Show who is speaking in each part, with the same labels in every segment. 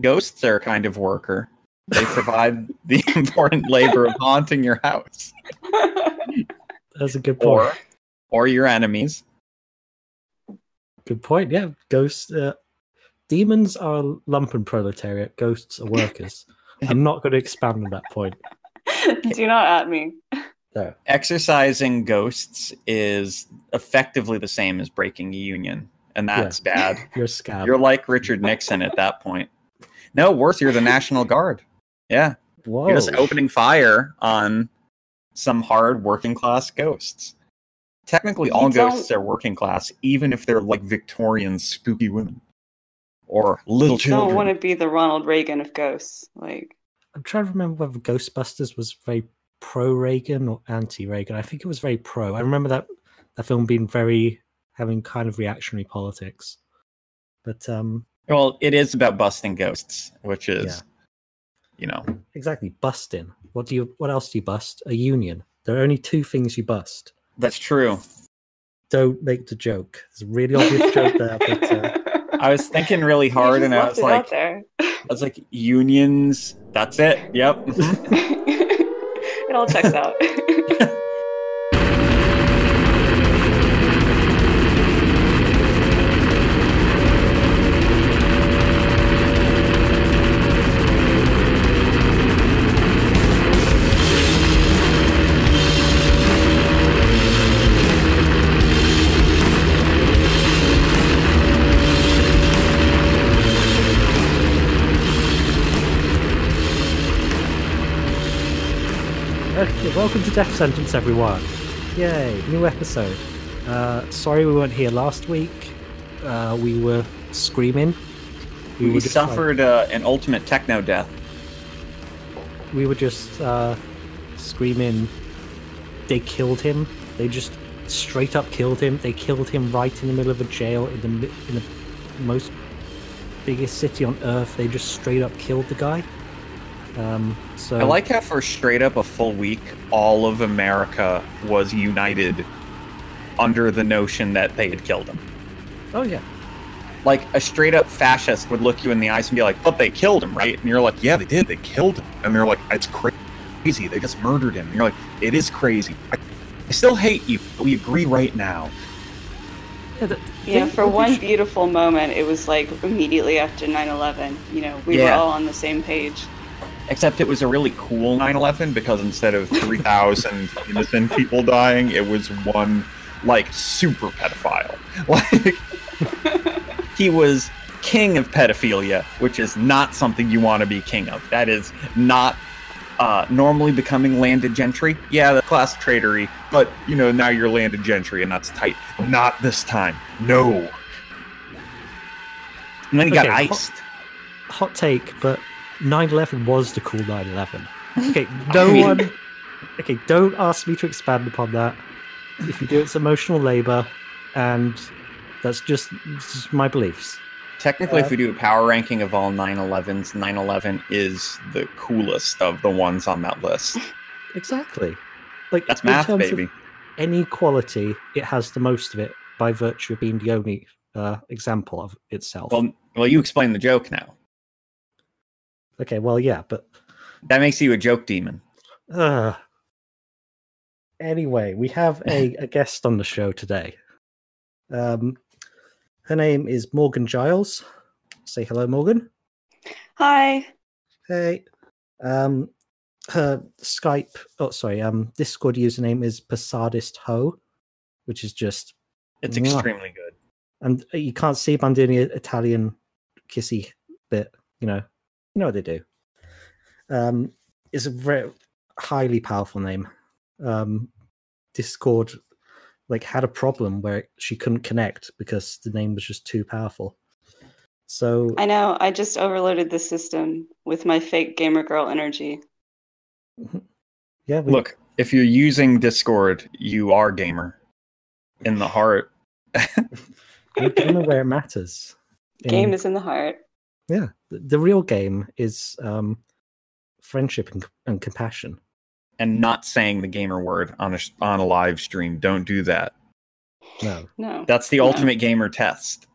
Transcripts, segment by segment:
Speaker 1: Ghosts are a kind of worker. They provide the important labor of haunting your house
Speaker 2: That's a good point.
Speaker 1: or or your enemies.
Speaker 2: Good point. Yeah, ghosts. Uh, demons are lumpen proletariat. Ghosts are workers. I'm not going to expand on that point.
Speaker 3: Do not at me.
Speaker 2: No.
Speaker 1: Exercising ghosts is effectively the same as breaking a union, and that's bad.
Speaker 2: You're a scab.
Speaker 1: You're like Richard Nixon at that point. No, worse, you're the National Guard. Yeah,
Speaker 2: Whoa.
Speaker 1: you're just opening fire on some hard working class ghosts. Technically, all
Speaker 3: You don't-
Speaker 1: ghosts are working class, even if they're like Victorian spooky women or little children.
Speaker 3: You don't want to be the Ronald Reagan of ghosts. Like,
Speaker 2: I'm trying to remember whether Ghostbusters was very pro Reagan or anti Reagan. I think it was very pro. I remember that that film being very having kind of reactionary politics. But um
Speaker 1: Well, it is about busting ghosts, which is,
Speaker 2: Yeah.
Speaker 1: you know,
Speaker 2: exactly busting. What do you what else do you bust? A union. There are only two things you bust.
Speaker 1: that's true.
Speaker 2: Don't make the joke. It's a really obvious joke there, but uh,
Speaker 1: I was thinking really hard, and I was like,
Speaker 3: there.
Speaker 1: I was like, unions. That's it. Yep.
Speaker 3: it all checks out.
Speaker 2: Welcome to Death Sentence, everyone. Yay, new episode. Uh, sorry we weren't here last week. Uh, we were screaming.
Speaker 1: We,
Speaker 2: were just, like-
Speaker 1: suffered uh, an ultimate techno death.
Speaker 2: we were just uh, screaming. They killed him. They just straight up killed him. They killed him right in the middle of a jail in the in the most biggest city on earth. They just straight up killed the guy. Um, so
Speaker 1: I like how for straight up a full week, all of America was united under the notion that they had killed him.
Speaker 2: Oh yeah.
Speaker 1: Like a straight up fascist would look you in the eyes and be like, "But they killed him, right?" And you're like, "Yeah, they did. They killed him." And they're like, "It's crazy. They just murdered him." And you're like, "It is crazy. I, I still hate you, but we agree right now."
Speaker 2: Yeah, the-
Speaker 3: yeah, for one beautiful moment, it was like immediately after 9 11. You know, we were all on the same page.
Speaker 1: Except it was a really cool 9/11 because instead of 3,000 innocent people dying, it was one like super pedophile. Like he was king of pedophilia, which is not something you want to be king of. That is not uh, normally becoming landed gentry. Yeah, the class traitory, but you know now you're landed gentry, and that's tight. Not this time. No. And then he got
Speaker 2: Okay, ho-
Speaker 1: iced.
Speaker 2: hot take, but 9/11 was the cool 9/11. Okay, no
Speaker 1: I mean-
Speaker 2: one. Okay, don't ask me to expand upon that. If you do, it's emotional labor, and that's just, just my beliefs.
Speaker 1: Technically,
Speaker 2: Uh,
Speaker 1: if we do a power ranking of all 911s, 911 is the coolest of the ones on that list.
Speaker 2: Exactly. Like
Speaker 1: That's
Speaker 2: in
Speaker 1: math,
Speaker 2: terms of
Speaker 1: baby.
Speaker 2: Any quality, it has the most of it by virtue of being the only uh, example of itself.
Speaker 1: Well, well, you explain the joke now.
Speaker 2: Okay, well, yeah, but
Speaker 1: That makes you a joke demon.
Speaker 2: uh, anyway, we have a, a guest on the show today. Um, her name is Morgan Giles. Say hello, Morgan.
Speaker 3: Hi.
Speaker 2: Hey. Um, her Skype, oh sorry, um, Discord username is Posadist Ho, which is just,
Speaker 1: It's
Speaker 2: Mwah.
Speaker 1: extremely good.
Speaker 2: and you can't see, but I'm doing the Italian kissy bit. You know, you know what they do. Um, it's a very highly powerful name. Um, Discord like had a problem where she couldn't connect because the name was just too powerful. So
Speaker 3: I know, I just overloaded the system with my fake gamer girl energy.
Speaker 2: yeah, we,
Speaker 1: Look, if you're using Discord, you are gamer in the heart.
Speaker 2: we're gamer where it matters.
Speaker 3: Game is in the heart.
Speaker 2: Yeah, the, the real game is um, friendship and, and compassion.
Speaker 1: And not saying the gamer word on a on a live stream. Don't do that.
Speaker 2: No,
Speaker 3: No.
Speaker 1: That's the
Speaker 3: Yeah.
Speaker 1: ultimate gamer test.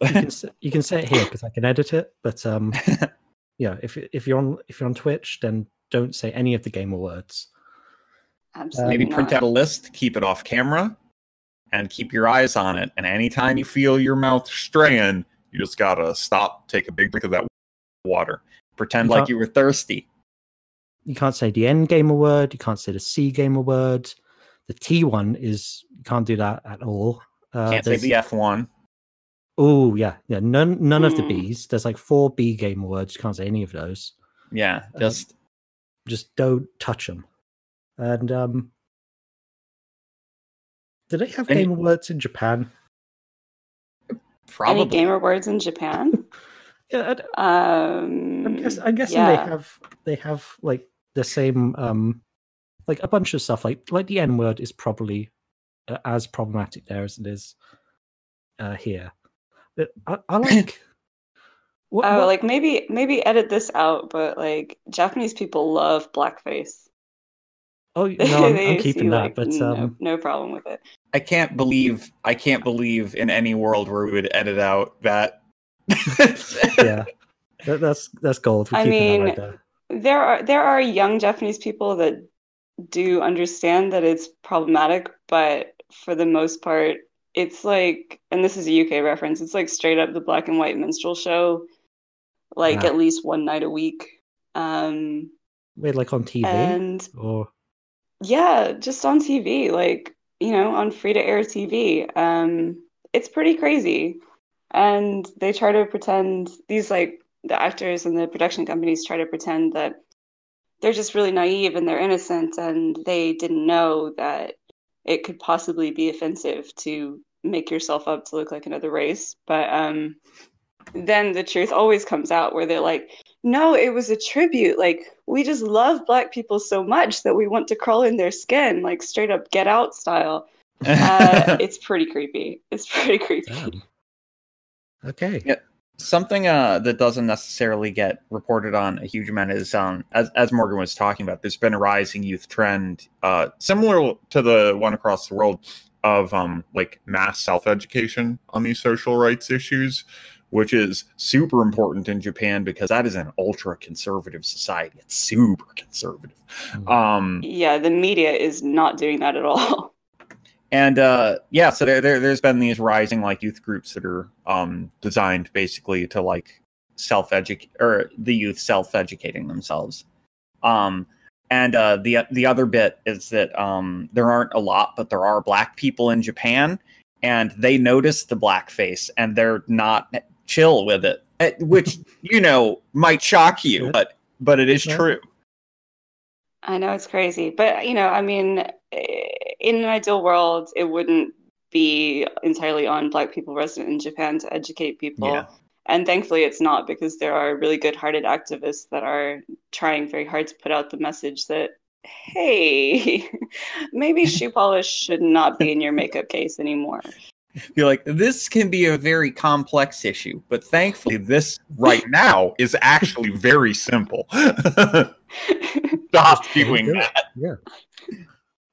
Speaker 2: you can, you can say it here because I can edit it, but um, yeah, if if you're on if you're on Twitch, then don't say any of the gamer words.
Speaker 3: Absolutely.
Speaker 1: Maybe print
Speaker 3: not.
Speaker 1: out a list, keep it off camera, and keep your eyes on it. And anytime you feel your mouth straying, you just gotta stop, take a big drink of that water, pretend
Speaker 2: You
Speaker 1: like you were thirsty.
Speaker 2: You can't say the N gamer word. You can't say the C gamer word. The T one is you can't do that at all. Uh,
Speaker 1: Can't say the F one.
Speaker 2: Oh yeah, yeah. None none of the
Speaker 3: Hmm.
Speaker 2: B's. There's like four B gamer words. You can't say any of those.
Speaker 1: Yeah,
Speaker 2: Uh,
Speaker 1: just
Speaker 2: Just don't touch them. And um, do they have gamer words in Japan?
Speaker 1: Probably.
Speaker 3: Any gamer words in Japan?
Speaker 2: Yeah, I d-
Speaker 3: Um,
Speaker 2: I'm, guess, I'm guessing
Speaker 3: yeah.
Speaker 2: they have they have like the same um, like a bunch of stuff. Like like the N word is probably uh, as problematic there as it is uh, here. But I, I like. What,
Speaker 3: Oh,
Speaker 2: what-
Speaker 3: like maybe maybe edit this out, but like Japanese people love blackface.
Speaker 2: Oh no, I'm, I'm keeping that.
Speaker 3: like,
Speaker 2: But
Speaker 3: no,
Speaker 2: um,
Speaker 3: no problem with it.
Speaker 1: I can't believe I can't believe in any world where we would edit out that.
Speaker 2: yeah, that, that's that's gold. We're
Speaker 3: I
Speaker 2: keeping that
Speaker 3: mean,
Speaker 2: right there.
Speaker 3: There are there are young Japanese people that do understand that it's problematic, but for the most part, it's like, and this is a UK reference, it's like straight up the black and white minstrel show, like at least one night a week. Um,
Speaker 2: Wait, like on TV
Speaker 3: and
Speaker 2: or
Speaker 3: yeah, just on TV, like, you know, on free to air TV. Um, it's pretty crazy. And they try to pretend, these like the actors and the production companies try to pretend that they're just really naive and they're innocent and they didn't know that it could possibly be offensive to make yourself up to look like another race. But um, then the truth always comes out where they're like, no, it was a tribute. Like, we just love black people so much that we want to crawl in their skin, like straight up get out style. Uh, it's pretty creepy. It's pretty creepy.
Speaker 2: damn. Okay.
Speaker 1: Yeah. Something uh, that doesn't necessarily get reported on a huge amount is, um, as as Morgan was talking about, there's been a rising youth trend, uh, similar to the one across the world, of um, like mass self education on these social rights issues, which is super important in Japan because that is an ultra conservative society. It's super conservative.
Speaker 2: Mm.
Speaker 1: Um,
Speaker 3: Yeah, the media is not doing that at all.
Speaker 1: and uh yeah so there, there there's been these rising like youth groups that are um designed basically to like self educate or the youth self educating themselves um and uh the the other bit is that um there aren't a lot but there are black people in Japan and they notice the blackface and they're not chill with it eh, which you know might shock you but but it is
Speaker 2: Yeah.
Speaker 1: true
Speaker 3: I know it's crazy, but you know, I mean, eh, in an ideal world, it wouldn't be entirely on Black people resident in Japan to educate people.
Speaker 1: Yeah.
Speaker 3: And thankfully, it's not because there are really good hearted activists that are trying very hard to put out the message that, hey, maybe shoe polish should not be in your makeup case anymore.
Speaker 1: You're like, this can be a very complex issue, but thankfully, this right now is actually very simple. Stop doing
Speaker 2: do it.
Speaker 1: that.
Speaker 2: Yeah.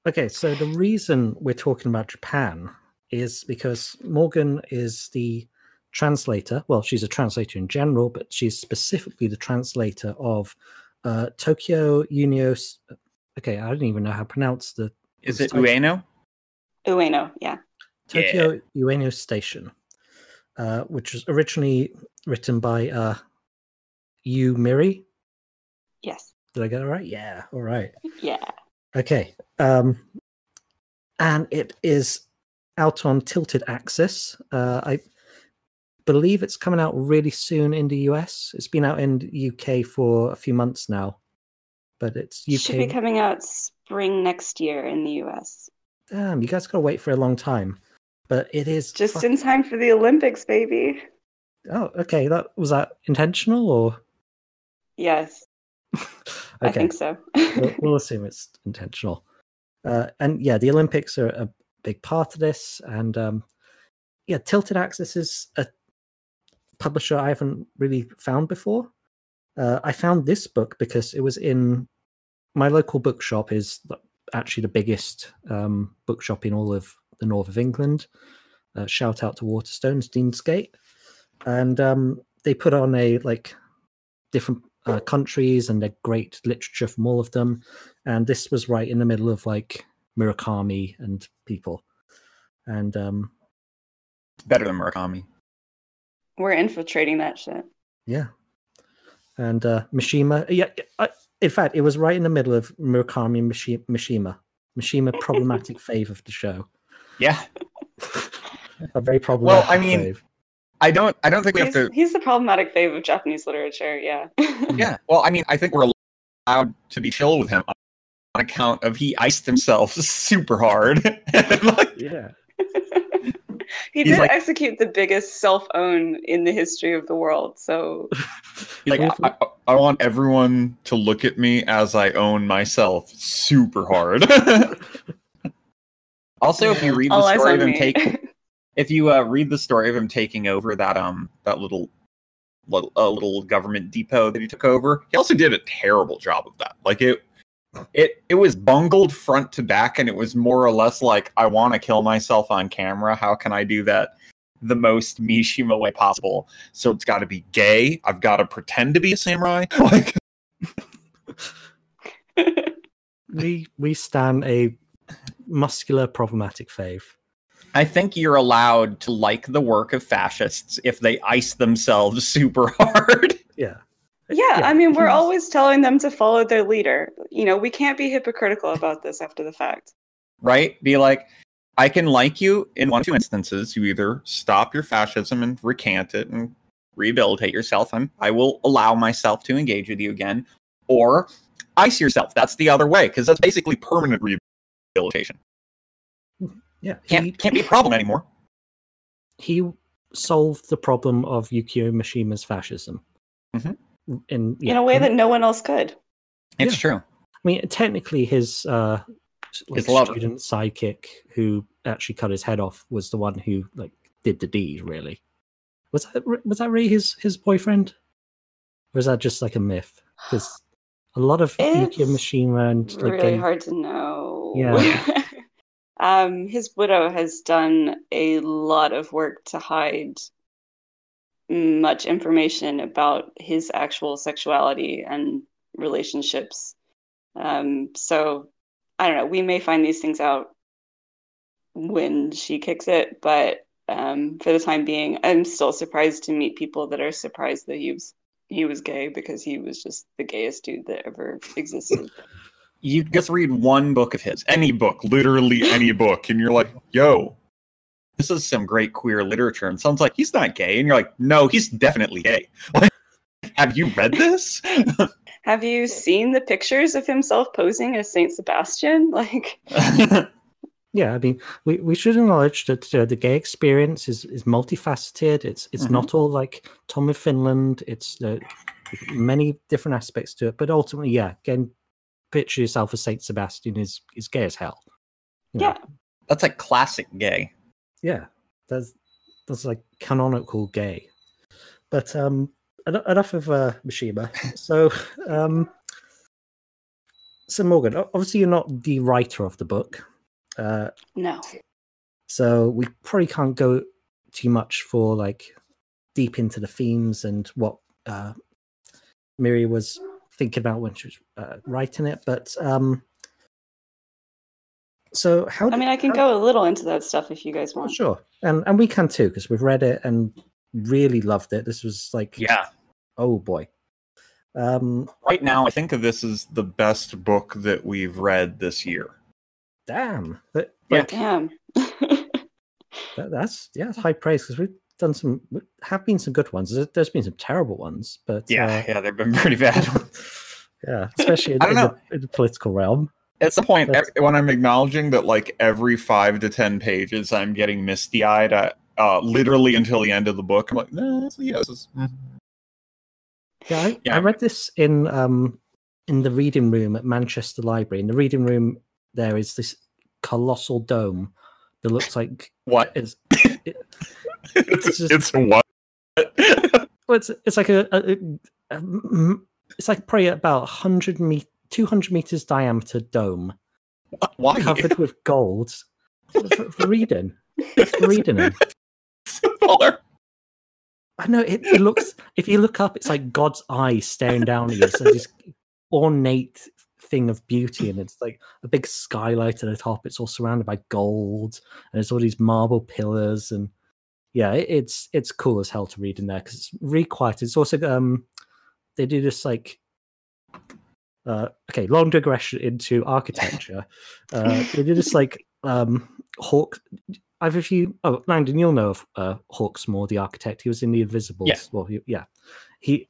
Speaker 2: Okay, so the reason we're talking about Japan is because Morgan is the translator. Well, she's a translator in general, but she's specifically the translator of uh, Tokyo Unios. Okay, I don't even know how to pronounce the
Speaker 1: Is it
Speaker 2: Sorry.
Speaker 1: Ueno?
Speaker 3: Ueno, yeah.
Speaker 2: Tokyo Ueno Station, uh, which was originally written by uh, Yu Miri.
Speaker 3: Yes.
Speaker 2: Did I get it right? Yeah. All right.
Speaker 3: Yeah.
Speaker 2: Okay. Um, and it is out on Tilted Axis. Uh, I believe it's coming out really soon in the US. It's been out in the UK for a few months now, but it's UK.
Speaker 3: Should be coming out spring next year in the US.
Speaker 2: Damn, you guys gotta wait for a long time. But it is
Speaker 3: Just
Speaker 2: fuck-
Speaker 3: in time for the Olympics, baby.
Speaker 2: Oh, okay. That was that intentional or
Speaker 3: Yes, I think so.
Speaker 2: we'll, we'll assume it's intentional. Uh, and yeah, the Olympics are a big part of this. And um, yeah, Tilted Axis is a publisher I haven't really found before. Uh, I found this book because it was in my local bookshop. Is actually the biggest um, bookshop in all of the north of England. Uh, shout out to Waterstones, Deansgate, and um, they put on a like different uh, countries and they're great literature from all of them. And this was right in the middle of like Murakami and people. And um,
Speaker 1: Better than Murakami.
Speaker 3: We're infiltrating that shit.
Speaker 2: yeah. And uh, Mishima, yeah, I, in fact, it was right in the middle of Murakami and Mishi- Mishima. Mishima, problematic fave of the show.
Speaker 1: Yeah.
Speaker 2: A very problematic Well,
Speaker 1: I mean,
Speaker 2: fave.
Speaker 1: I don't. I don't think we have
Speaker 3: He's,
Speaker 1: to.
Speaker 3: he's the problematic fave of Japanese literature, yeah.
Speaker 1: Yeah. Well, I mean, I think we're allowed to be chill with him on account of he iced himself super hard. Like,
Speaker 2: Yeah.
Speaker 3: he did
Speaker 1: like-
Speaker 3: execute the biggest self own in the history of the world. So
Speaker 1: like I, I, I want everyone to look at me as I own myself super hard. Also, if you read the story of him
Speaker 3: me.
Speaker 1: take, if you uh, read the story of him taking over that um that little little, uh, little government depot that he took over, he also did a terrible job of that. Like it. It it was bungled front to back, and it was more or less like I want to kill myself on camera. How can I do that the most Mishima way possible? So it's got to be gay. I've got to pretend to be a samurai. Like
Speaker 2: we we stand a muscular problematic fave.
Speaker 1: I think you're allowed to like the work of fascists if they ice themselves super hard.
Speaker 2: Yeah.
Speaker 3: yeah,
Speaker 2: Yeah,
Speaker 3: I mean, we're always telling them to follow their leader. You know, we can't be hypocritical about this after the fact.
Speaker 1: right? Be like, I can like you in one or two instances. You either stop your fascism and recant it and rehabilitate yourself, and I will allow myself to engage with you again, or ice yourself. That's the other way, because that's basically permanent rehabilitation.
Speaker 2: Yeah.
Speaker 1: Can't can't be a problem anymore.
Speaker 2: he solved the problem of Yukio Mishima's fascism.
Speaker 1: Mhm.
Speaker 2: In,
Speaker 3: In a way
Speaker 2: in-
Speaker 3: that no one else could.
Speaker 1: It's
Speaker 2: Yeah.
Speaker 1: true.
Speaker 2: I mean, technically, his uh, like,
Speaker 1: His lover.
Speaker 2: student sidekick who actually cut his head off was the one who like did the deed. Really, was that re- was that really his his boyfriend, or is that just like a myth? Because a lot of Yukio
Speaker 3: It's
Speaker 2: Mishima and like
Speaker 3: really
Speaker 2: Gen-
Speaker 3: hard to know.
Speaker 2: Yeah.
Speaker 3: um, his widow has done a lot of work to hide much information about his actual sexuality and relationships. Um, so I don't know. We may find these things out when she kicks it, but um, for the time being, I'm still surprised to meet people that are surprised that he was he was gay because he was just the gayest dude that ever existed.
Speaker 1: You just read one book of his, any book, literally any book, and you're like, yo, this is some great queer literature. And someone's like, he's not gay. And you're like, no, he's definitely gay. Like, have you read this?
Speaker 3: Have you seen the pictures of himself posing as Saint Sebastian? Like,
Speaker 2: Yeah, I mean, we, we should acknowledge that uh, the gay experience is, is multifaceted. It's it's
Speaker 1: Mhm.
Speaker 2: not all like Tom of Finland. It's uh, many different aspects to it. But ultimately, yeah, again, picture yourself as Saint Sebastian is is gay as hell. You know,
Speaker 3: Yeah.
Speaker 1: That's like classic gay.
Speaker 2: yeah, that's that's like canonical gay. But um, en- enough of uh, Mishima. so um, so Morgan, obviously you're not the writer of the book. Uh,
Speaker 3: no.
Speaker 2: So we probably can't go too much for like deep into the themes and what uh, Miri was thinking about when she was uh, writing it. But um, so how?
Speaker 3: I mean, I can
Speaker 2: how-
Speaker 3: go a little into that stuff if you guys
Speaker 2: Oh,
Speaker 3: want.
Speaker 2: sure, and and we can too because we've read it and really loved it. This was like,
Speaker 1: Yeah.
Speaker 2: oh boy. Um,
Speaker 1: Right now, I think this is the best book that we've read this year.
Speaker 2: Damn, that,
Speaker 1: Yeah.
Speaker 2: like,
Speaker 3: Damn.
Speaker 2: that, that's yeah, it's high praise because we've done some, have been some good ones. There's, there's been some terrible ones, but uh,
Speaker 1: yeah, they've been pretty bad.
Speaker 2: Yeah, especially in,
Speaker 1: I don't
Speaker 2: in
Speaker 1: know.
Speaker 2: the, in the political realm.
Speaker 1: At some point,
Speaker 2: That's-
Speaker 1: ev- when I'm acknowledging that, like every five to ten pages, I'm getting misty eyed, uh, literally until the end of the book. I'm like, no, this- yeah, this is. mhm."
Speaker 2: Yeah, I,
Speaker 1: Yeah.
Speaker 2: I read this in um in the reading room at Manchester Library. In the reading room, there is this colossal dome that looks like
Speaker 1: What?
Speaker 2: it's
Speaker 1: it's,
Speaker 2: It's just-
Speaker 1: it's a what?
Speaker 2: it's it's like a it's like probably about hundred me two hundred meters diameter dome
Speaker 1: Why?
Speaker 2: covered with gold for, for, reading. For reading it.
Speaker 1: Smaller.
Speaker 2: I know it, it looks. if you look up, it's like God's eye staring down at you. So this ornate thing of beauty, and it's like a big skylight at the top. It's all surrounded by gold, and it's all these marble pillars, and yeah, it, it's it's cool as hell to read in there because it's really quiet. It's also um, they do this like. Uh, okay, long digression into architecture. Uh, they do this like um, hawk Either of you, oh, Langdon, you'll know of uh, Hawksmoor, the architect. He was in The Invisibles.
Speaker 1: Yeah.
Speaker 2: Well, he, yeah. He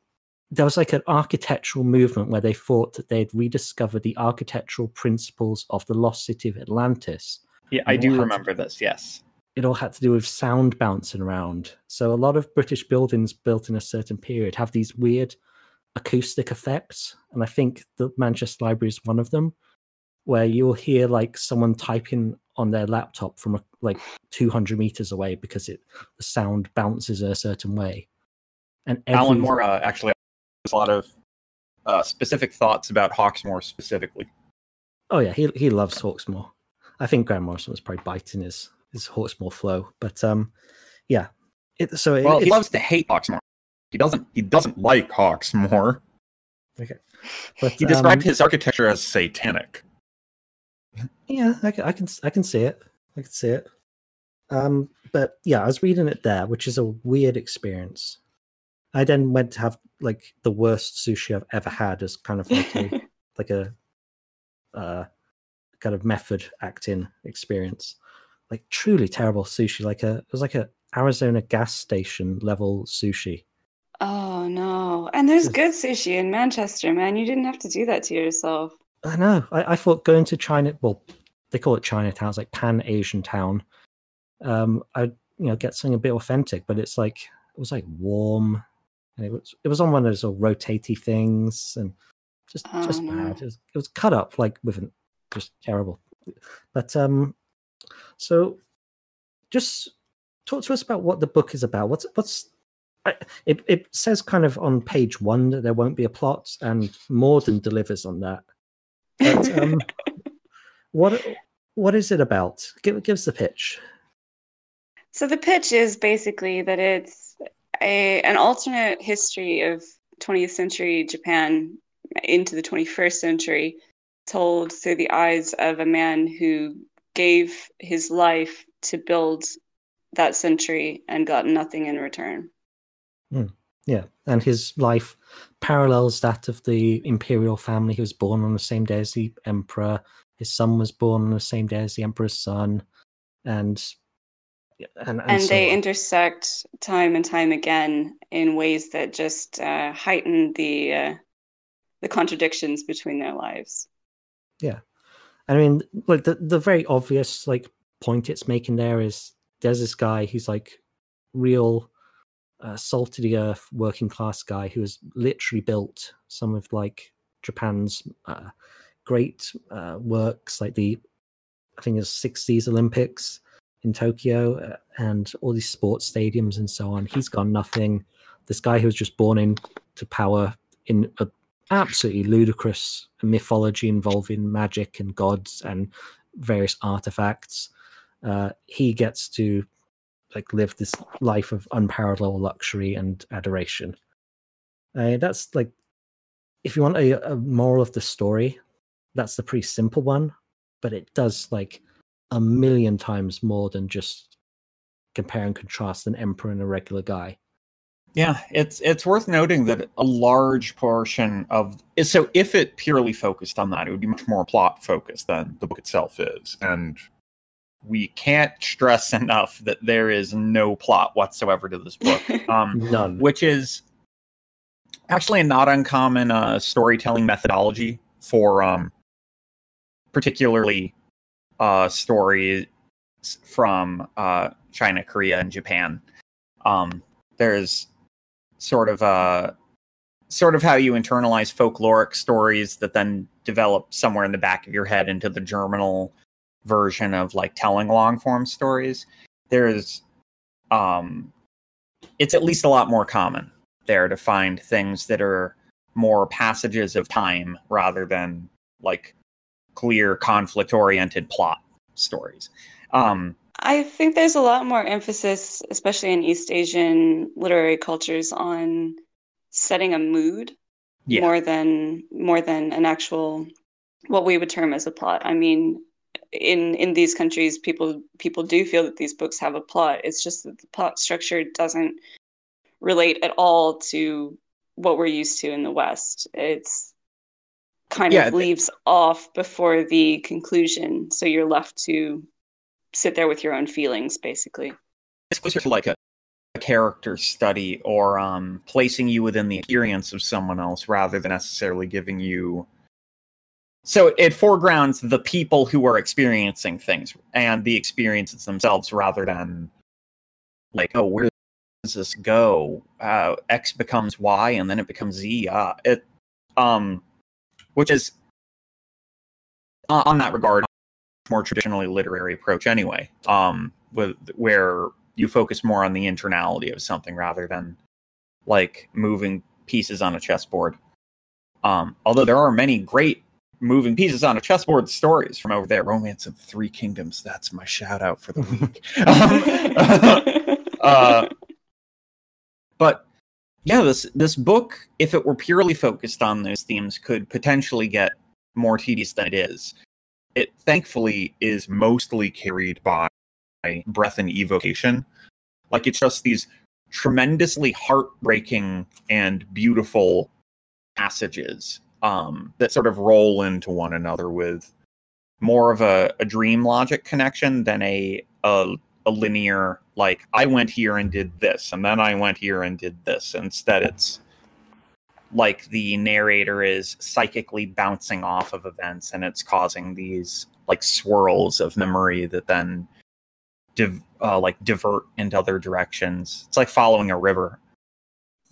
Speaker 2: there was like an architectural movement where they thought that they'd rediscovered the architectural principles of the lost city of Atlantis.
Speaker 1: Yeah, I do
Speaker 2: had to-
Speaker 1: remember this. Yes.
Speaker 2: It all had to do with sound bouncing around. So a lot of British buildings built in a certain period have these weird acoustic effects, and I think the Manchester Library is one of them, where you'll hear like someone typing on their laptop from a, like 200 meters away because it the sound bounces a certain way. And every,
Speaker 1: Alan Moore uh, actually a lot of uh, specific thoughts about Hawksmoor specifically.
Speaker 2: Oh yeah, he he loves Hawksmoor. I think Grant Morrison was probably biting his his Hawksmoor flow, but um, yeah. It, so it,
Speaker 1: Well, he loves to hate Hawksmoor. He doesn't. He doesn't like Hawksmoor.
Speaker 2: Okay, but,
Speaker 1: He described
Speaker 2: um,
Speaker 1: his architecture as satanic.
Speaker 2: Yeah, I can, I can I can see it. I can see it. Um, but yeah, I was reading it there, which is a weird experience. I then went to have like the worst sushi I've ever had as kind of like a like a uh kind of method acting experience. Like truly terrible sushi. Like a it was like a Arizona gas station level sushi.
Speaker 3: Oh no. And there's
Speaker 2: Yes.
Speaker 3: good sushi in Manchester, man. You didn't have to do that to yourself.
Speaker 2: I know. I, I thought going to China, well, they call it Chinatown. It's like Pan Asian town. Um, I you know get something a bit authentic, but it's like it was like warm, and it was it was on one of those little rotatey things, and just
Speaker 3: Oh,
Speaker 2: just
Speaker 3: no.
Speaker 2: bad. It was, it was cut up like with an just terrible. But um, so just talk to us about what the book is about. What's what's I, it, it says kind of on page one that there won't be a plot, and more than delivers on that. But um, what what is it about? Give give us the pitch.
Speaker 3: So the pitch is basically that it's a an alternate history of 20th century Japan into the 21st century, told through the eyes of a man who gave his life to build that century and got nothing in return. Hmm.
Speaker 2: Yeah, and his life parallels that of the imperial family. He was born on the same day as the emperor. His son was born on the same day as the emperor's son, and and and,
Speaker 3: And
Speaker 2: so
Speaker 3: they
Speaker 2: on.
Speaker 3: intersect time and time again in ways that just uh, heighten the uh, the contradictions between their lives. Yeah.
Speaker 2: I mean, like the the very obvious like point it's making there is there's this guy who's like real uh, salt of the earth working class guy who has literally built some of like Japan's uh, great uh, works, like the I think it's 60s Olympics in Tokyo uh, and all these sports stadiums and so on. He's got nothing. This guy who was just born into power in an absolutely ludicrous mythology involving magic and gods and various artifacts. Uh, he gets to like live this life of unparalleled luxury and adoration. Uh, that's like, if you want a, a moral of the story, that's the pretty simple one, but it does like a million times more than just compare and contrast an emperor and a regular guy.
Speaker 1: Yeah, it's it's worth noting that a large portion of so if it purely focused on that, it would be much more plot focused than the book itself is, and we can't stress enough that there is no plot whatsoever to this book, um,
Speaker 2: None.
Speaker 1: which is actually a not uncommon uh, storytelling methodology for um, particularly uh, stories from uh, China, Korea, and Japan. Um, there's sort of uh sort of how you internalize folkloric stories that then develop somewhere in the back of your head into the germinal version of like telling long form stories there's um it's at least a lot more common there to find things that are more passages of time rather than like clear conflict oriented plot stories um
Speaker 3: I think there's a lot more emphasis, especially in East Asian literary cultures, on setting a mood
Speaker 1: Yeah.
Speaker 3: more than more than an actual what we would term as a plot. I mean, in in these countries, people people do feel that these books have a plot. It's just that the plot structure doesn't relate at all to what we're used to in the West. It's kind
Speaker 1: Yeah,
Speaker 3: of
Speaker 1: th-
Speaker 3: leaves off before the conclusion, so you're left to sit there with your own feelings, basically.
Speaker 1: it's closer to like a, a character study or um, placing you within the experience of someone else rather than necessarily giving you. So it foregrounds the people who are experiencing things and the experiences themselves rather than like, oh, where does this go? Uh, X becomes Y and then it becomes Z. Uh, it, um, which is uh, on that regard more traditionally literary approach anyway. Um, with where you focus more on the internality of something rather than like moving pieces on a chessboard. Um, although there are many great moving pieces on a chessboard stories from over there. Romance of the Three Kingdoms. That's my shout out for the week. uh, but yeah, this this book, if it were purely focused on those themes, could potentially get more tedious than it is. It thankfully is mostly carried by breath and evocation. Like it's just these tremendously heartbreaking and beautiful passages um, that sort of roll into one another with more of a, a dream logic connection than a, a a linear like I went here and did this and then I went here and did this. Instead, it's like the narrator is psychically bouncing off of events and it's causing these like swirls of memory that then div- uh, like divert into other directions. It's like following a river.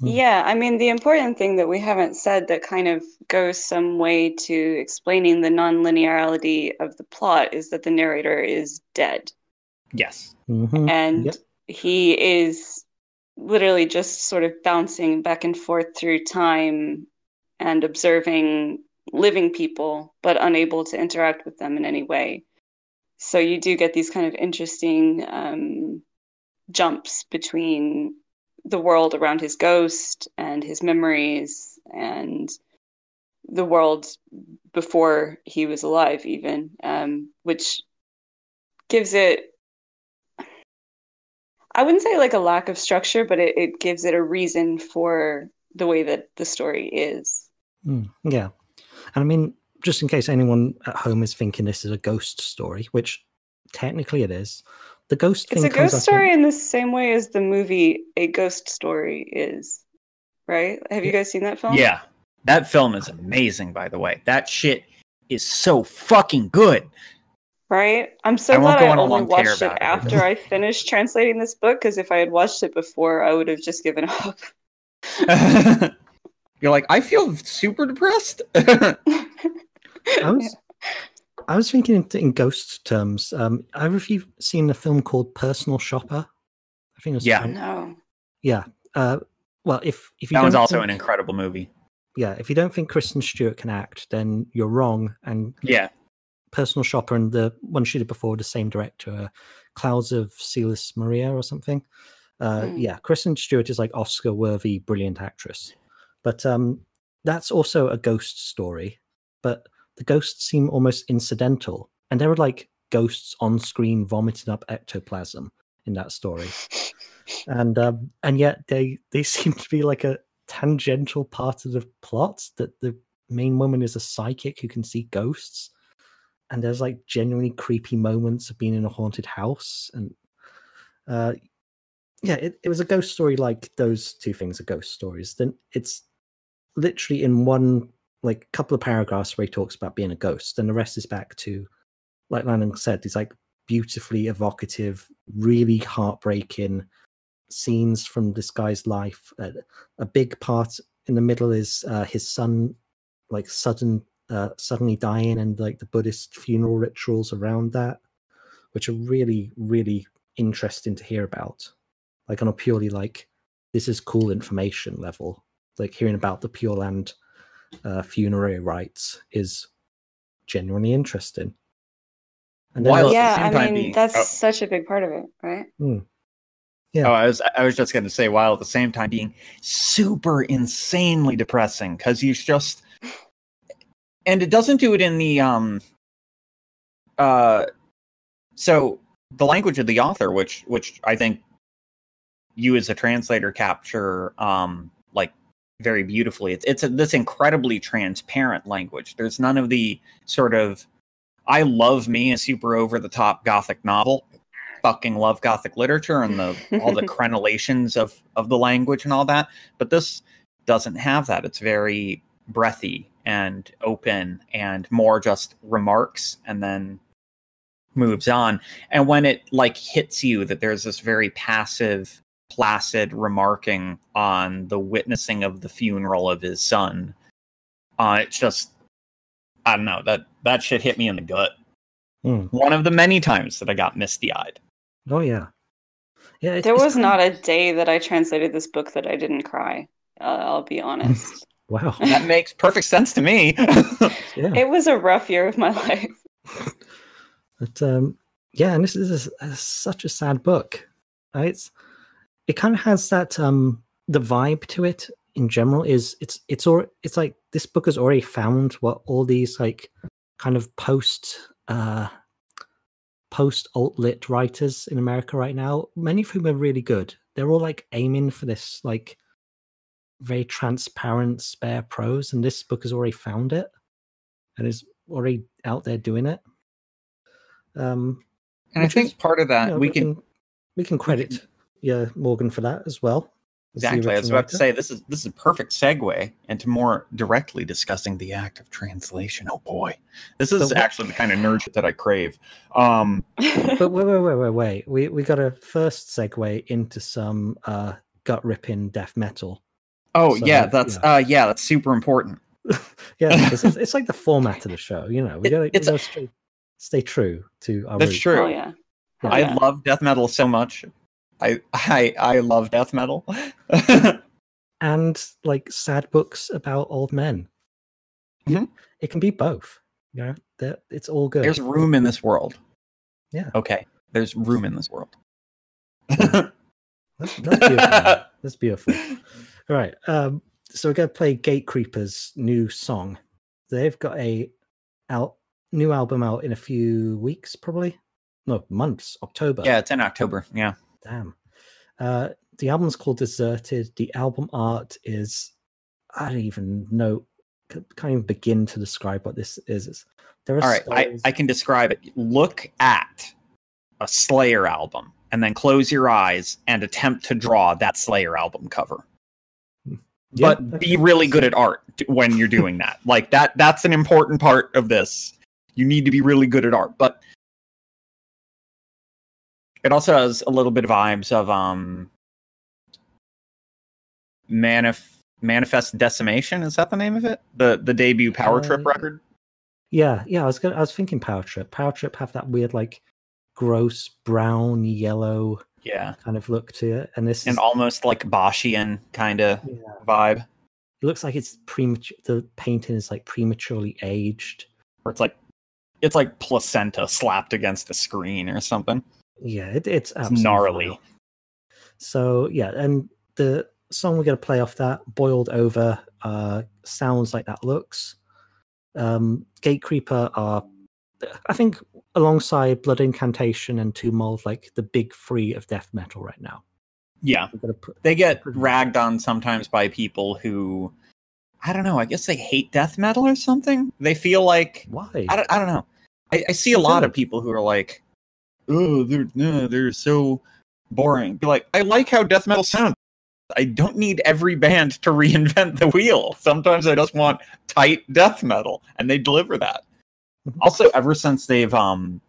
Speaker 3: Yeah, I mean, the important thing that we haven't said that kind of goes some way to explaining the non-linearity of the plot is that the narrator is dead.
Speaker 1: Yes.
Speaker 2: Mhm.
Speaker 3: And
Speaker 2: Yep.
Speaker 3: he is literally just sort of bouncing back and forth through time and observing living people, but unable to interact with them in any way. So you do get these kind of interesting um, jumps between the world around his ghost and his memories and the world before he was alive, even, um, which gives it I wouldn't say like a lack of structure, but it, it gives it a reason for the way that the story is.
Speaker 2: Mm, yeah. And I mean, just in case anyone at home is thinking this is a ghost story, which technically it is, the ghost
Speaker 3: It's a ghost story
Speaker 2: in-
Speaker 3: in the same way as the movie A Ghost Story is, right? Have you guys seen that film?
Speaker 1: Yeah. That film is amazing, by the way. That shit is so fucking good.
Speaker 3: Right? I'm so
Speaker 1: I
Speaker 3: glad I only watched it
Speaker 1: about it.
Speaker 3: after I finished translating this book, because if I had watched it before, I would have just given up.
Speaker 1: You're like, I feel super depressed.
Speaker 2: I was, I was thinking in, in ghost terms. Um, have if you seen a film called Personal Shopper? I think it was
Speaker 1: Yeah.
Speaker 2: Fran-
Speaker 3: No.
Speaker 2: yeah. Uh, well, if if you
Speaker 1: that one's
Speaker 2: don't
Speaker 1: also
Speaker 2: think-
Speaker 1: an incredible movie.
Speaker 2: yeah, if you don't think Kristen Stewart can act, then you're wrong. And
Speaker 1: Yeah.
Speaker 2: Personal Shopper and the one she did before, the same director, uh, Clouds of Sils Maria or something. Uh,
Speaker 3: Hmm.
Speaker 2: Yeah, Kristen Stewart is like Oscar worthy, brilliant actress. But um, that's also a ghost story. But the ghosts seem almost incidental. And there were like ghosts on screen vomiting up ectoplasm in that story. And um, and yet they they seem to be like a tangential part of the plot that the main woman is a psychic who can see ghosts and there's like genuinely creepy moments of being in a haunted house and uh yeah it, it was a ghost story like those two things are ghost stories. Then it's literally in one like couple of paragraphs where he talks about being a ghost and the rest is back to like Landon said these like beautifully evocative really heartbreaking scenes from this guy's life. Uh, a big part in the middle is uh, his son like sudden uh, suddenly dying and like the buddhist funeral rituals around that which are really really interesting to hear about like on a purely like this is cool information level like hearing about the pure land uh, funerary rites is genuinely interesting And then
Speaker 1: While-
Speaker 3: yeah, I mean
Speaker 1: being-
Speaker 3: that's
Speaker 1: oh.
Speaker 3: such a big part of it, right?
Speaker 2: Yeah.
Speaker 1: Oh, I was I was just gonna say while at the same time being super insanely depressing because he's just and it doesn't do it in the um uh so the language of the author which which I think you as a translator capture um like very beautifully. It's it's a, this incredibly transparent language. There's none of the sort of I love me a super over the top gothic novel. Fucking love gothic literature and the all the crenellations of of the language and all that. But this doesn't have that. It's very breathy and open and more just remarks and then moves on and when it like hits you that there's this very passive placid remarking on the witnessing of the funeral of his son uh it's just i don't know that that shit hit me in the gut
Speaker 2: Hmm.
Speaker 1: one of the many times that i got misty-eyed
Speaker 2: Oh yeah. Yeah. it-
Speaker 3: There was not
Speaker 2: of-
Speaker 3: a day that I translated this book that I didn't cry. Uh, I'll be honest.
Speaker 2: Wow.
Speaker 1: that makes perfect sense to me
Speaker 2: Yeah.
Speaker 3: it was a rough year of my life.
Speaker 2: But um, yeah, and this is a, a- such a sad book. Uh, It's it kind of has that um the vibe to it in general is it's it's or it's like this book has already found what all these like kind of post uh post alt lit writers in America right now, many of whom are really good. They're all like aiming for this like very transparent spare prose, and this book has already found it and is already out there doing it. Um,
Speaker 1: and i think
Speaker 2: is-
Speaker 1: part of that
Speaker 2: yeah,
Speaker 1: we can
Speaker 2: we can credit yeah Morgan for that as well. as
Speaker 1: exactly i was about to say this is this is a perfect segue into more directly discussing the act of translation oh boy this is
Speaker 2: But what-
Speaker 1: actually the kind of nerd shit that i crave um
Speaker 2: But wait, wait, wait, wait, wait. We we got to first segue into some uh, gut ripping death metal.
Speaker 1: Oh
Speaker 2: So,
Speaker 1: yeah that's
Speaker 2: yeah.
Speaker 1: uh yeah that's super important
Speaker 2: Yeah, because it's, it's like the format of the show. You know, we got to
Speaker 1: it's a-
Speaker 2: stay, stay true to our
Speaker 1: that's
Speaker 2: roots.
Speaker 1: true
Speaker 3: oh yeah. Oh,
Speaker 1: i
Speaker 3: yeah.
Speaker 1: love death metal so much i i i love death metal
Speaker 2: and like sad books about old men. It-
Speaker 1: Mhm.
Speaker 2: It can be both. You know, That- it's all good.
Speaker 1: there's room in this world
Speaker 2: Yeah.
Speaker 1: okay there's room in this world
Speaker 2: That's, that's beautiful. man. That's beautiful. All right. Um, so we're gonna play Gatecreepers' new song. They've got a out new album out in a few weeks, probably. No, months. October.
Speaker 1: yeah it's in october yeah
Speaker 2: Damn. Uh, the album's called Deserted. The album art is I don't even know. Can't even begin to describe what this is. It's, there are
Speaker 1: All right, I, I can describe it. Look at a Slayer album and then close your eyes and attempt to draw that Slayer album cover.
Speaker 2: Yeah,
Speaker 1: but be really good at art when you're doing that. Like that that's an important part of this. You need to be really good at art, but it also has a little bit of vibes of um Manif- Manifest Decimation, is that the name of it? The the debut Power Trip
Speaker 2: Uh,
Speaker 1: record?
Speaker 2: Yeah, yeah. I was gonna, I was thinking Power Trip. Power Trip have that weird like gross brown yellow
Speaker 1: Yeah.
Speaker 2: kind of look to it, and this
Speaker 1: And
Speaker 2: is,
Speaker 1: almost like Boschian kind of
Speaker 2: yeah,
Speaker 1: vibe.
Speaker 2: it looks like it's premature. The painting is like prematurely aged.
Speaker 1: or it's like it's like placenta slapped against the screen or something.
Speaker 2: Yeah, it, it's
Speaker 1: It's gnarly.
Speaker 2: So yeah, and the song we're gonna play off that, "Boiled Over," uh, sounds like that looks. Um, Gatecreeper are, I think, alongside Blood Incantation and Tomb Mold, like the big three of death metal right now.
Speaker 1: Yeah.
Speaker 2: Put,
Speaker 1: They get ragged on sometimes by people who I don't know, I guess they hate death metal or something. They feel like
Speaker 2: why?
Speaker 1: I don't, I don't know. I, I see a lot of people who are like, "Oh, they're no, they're so boring." Be like, I like how death metal sounds. I don't need every band to reinvent the wheel. Sometimes I just want tight death metal, and they deliver that. Also, ever since they've um,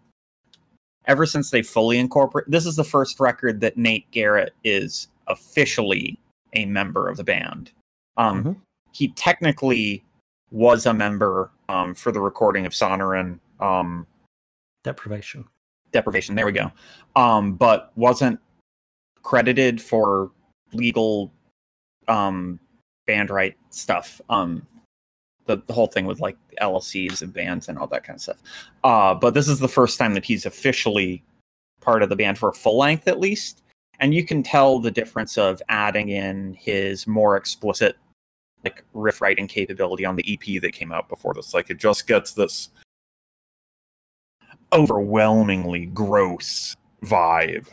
Speaker 1: ever since they fully incorporate, this is the first record that Nate Garrett is officially a member of the band. Um,
Speaker 2: Mhm.
Speaker 1: he technically was a member um, for the recording of Sonoran um,
Speaker 2: Deprivation.
Speaker 1: Deprivation. There we go. Um, but wasn't credited for legal um, band right stuff. Um, the, the whole thing with like LLCs and bands and all that kind of stuff. Uh, but this is the first time that he's officially part of the band for a full length, at least. And you can tell the difference of adding in his more explicit like riff writing capability on the EP that came out before this. Like it just gets this overwhelmingly gross vibe.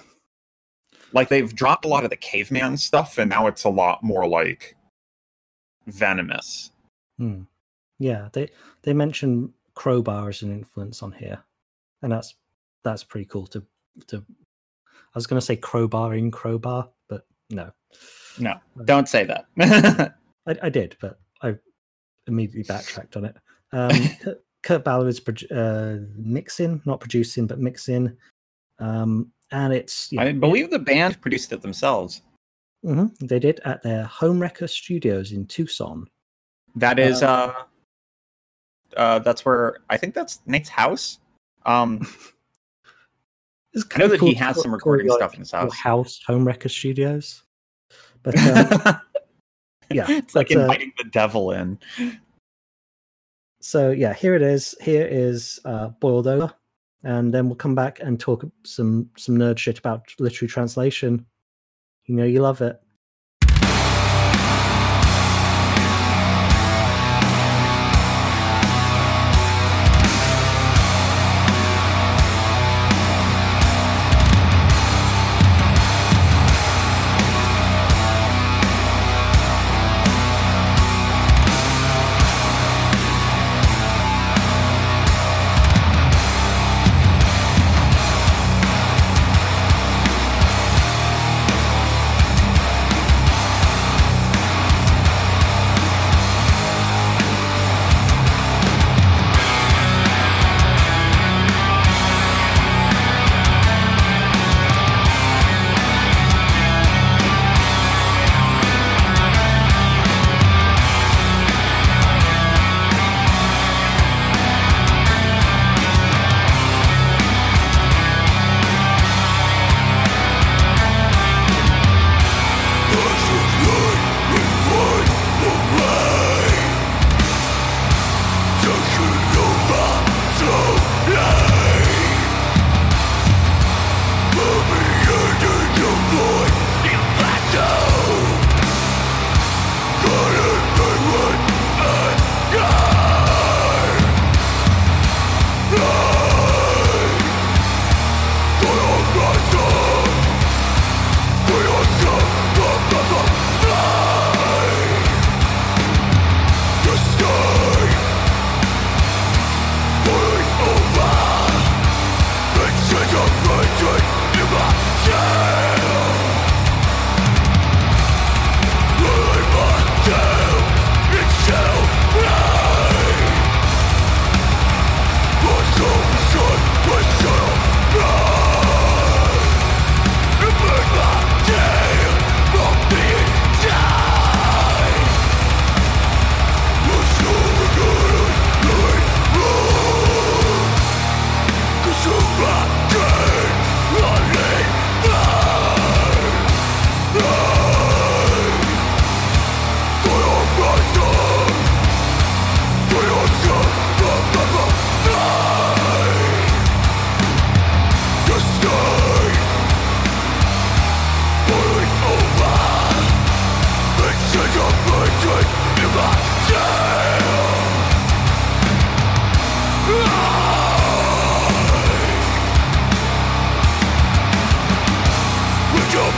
Speaker 1: Like they've dropped a lot of the caveman stuff, and now it's a lot more like venomous.
Speaker 2: Hmm. Yeah, they they mention crowbar as an influence on here, and that's that's pretty cool. To to, I was going to say crowbar in crowbar, but no,
Speaker 1: no, don't say that.
Speaker 2: I, I, did, but I immediately backtracked on it. Um, Kurt Ballou is uh, mixing, not producing, but mixing. Um, and it's.
Speaker 1: I believe the band produced it themselves.
Speaker 2: Mm-hmm, they did at their Homewrecker Studios in Tucson.
Speaker 1: That is, uh, uh, uh that's where I think that's Nate's house. Um, I know that he has some recording stuff in his house.
Speaker 2: House Homewrecker Studios, but um, yeah,
Speaker 1: it's like uh, inviting the devil in.
Speaker 2: So yeah, here it is. Here is uh, boiled over, and then we'll come back and talk some some nerd shit about literary translation. You know, you love it.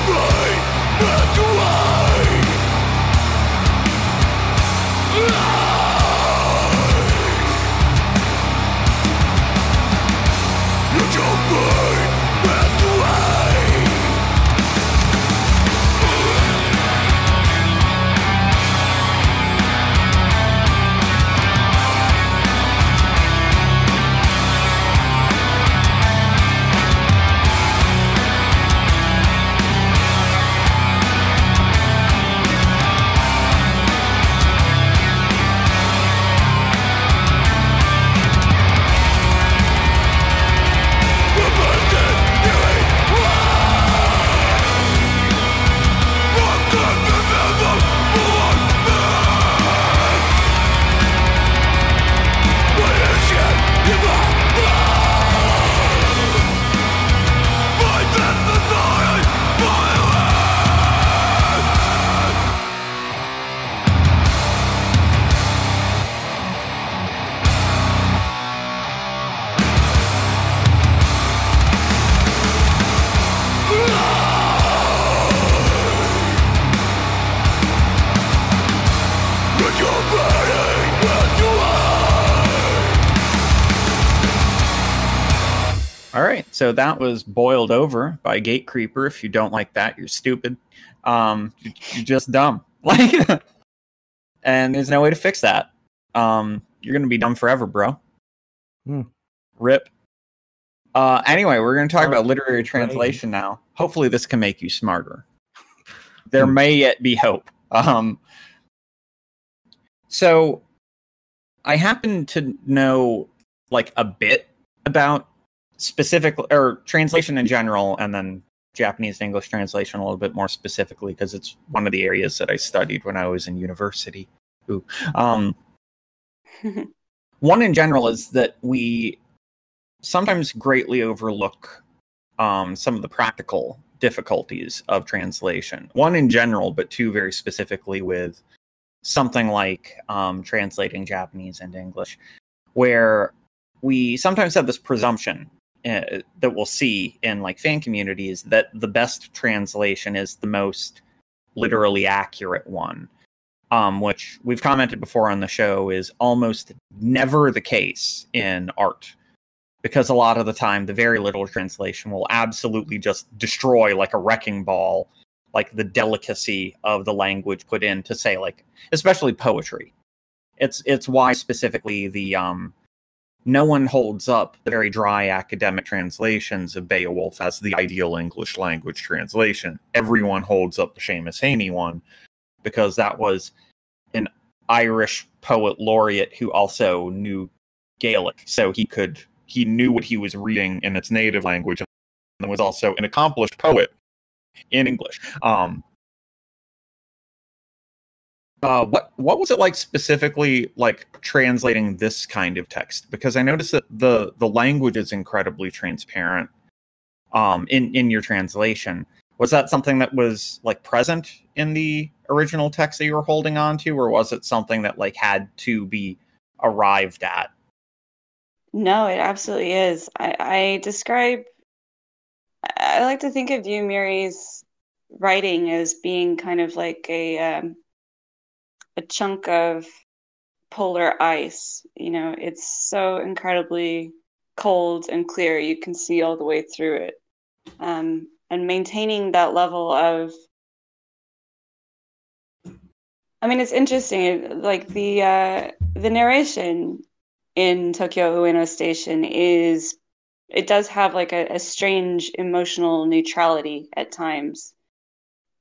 Speaker 1: blood. So that was boiled over by Gatecreeper. If you don't like that, you're stupid. Um, you're just dumb. Like, and there's no way to fix that. Um, you're gonna be dumb forever, bro.
Speaker 2: Hmm.
Speaker 1: Rip. Uh, anyway, we're gonna talk
Speaker 2: Oh,
Speaker 1: about literary translation now. Hopefully, this can make you smarter. There
Speaker 2: Hmm.
Speaker 1: may yet be hope. Um, so I happen to know like a bit about specific or translation in general, and then Japanese English translation a little bit more specifically because it's one of the areas that I studied when I was in university. Ooh. Um, one in general is that we sometimes greatly overlook um, some of the practical difficulties of translation. One in general, but two very specifically with something like um, translating Japanese into English, where we sometimes have this presumption uh, that we'll see in like fan communities that the best translation is the most literally accurate one um, which we've commented before on the show is almost never the case in art because a lot of the time the very literal translation will absolutely just destroy like a wrecking ball like the delicacy of the language put in to say like especially poetry. It's it's why specifically the um no one holds up the very dry academic translations of Beowulf as the ideal English language translation. Everyone holds up the Seamus Heaney one because that was an Irish poet laureate who also knew Gaelic, so he could he knew what he was reading in its native language, and was also an accomplished poet in English. Um, uh, what what was it like specifically, like translating this kind of text? Because I noticed that the the language is incredibly transparent. Um, in in your translation, was that something that was like present in the original text that you were holding on to, or was it something that like had to be arrived at?
Speaker 3: No, it absolutely is. I, I describe, I like to think of Yu Miri's writing as being kind of like a um, a chunk of polar ice. You know, it's so incredibly cold and clear. You can see all the way through it. Um, and maintaining that level of I mean, it's interesting. Like the uh, the narration in Tokyo Ueno Station is it does have like a, a strange emotional neutrality at times,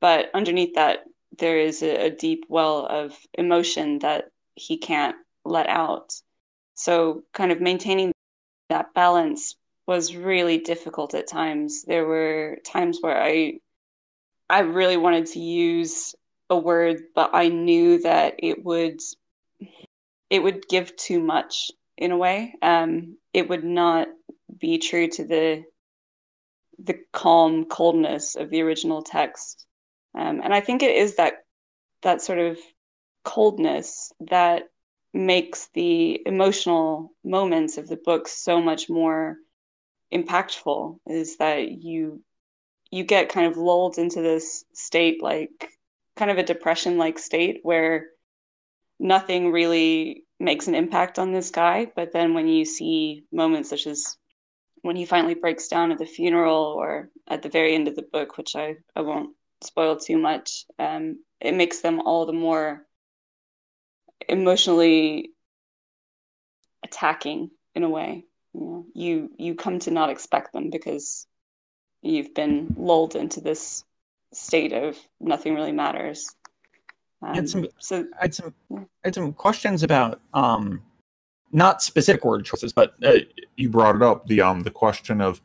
Speaker 3: but underneath that there is a, a deep well of emotion that he can't let out. So, kind of maintaining that balance was really difficult at times. There were times where I I really wanted to use a word, but I knew that it would it would give too much in a way. Um, it would not be true to the the calm coldness of the original text. Um, and I think it is that that sort of coldness that makes the emotional moments of the book so much more impactful is that you you get kind of lulled into this state like kind of a depression like state where nothing really makes an impact on this guy. But then when you see moments such as when he finally breaks down at the funeral or at the very end of the book which i, I won't spoil too much um, it makes them all the more emotionally attacking in a way you know, you you come to not expect them because you've been lulled into this state of nothing really matters. Um,
Speaker 1: It's some-
Speaker 3: so
Speaker 1: I had some. I had some questions about um not specific word choices, but uh, you brought it up the um the question of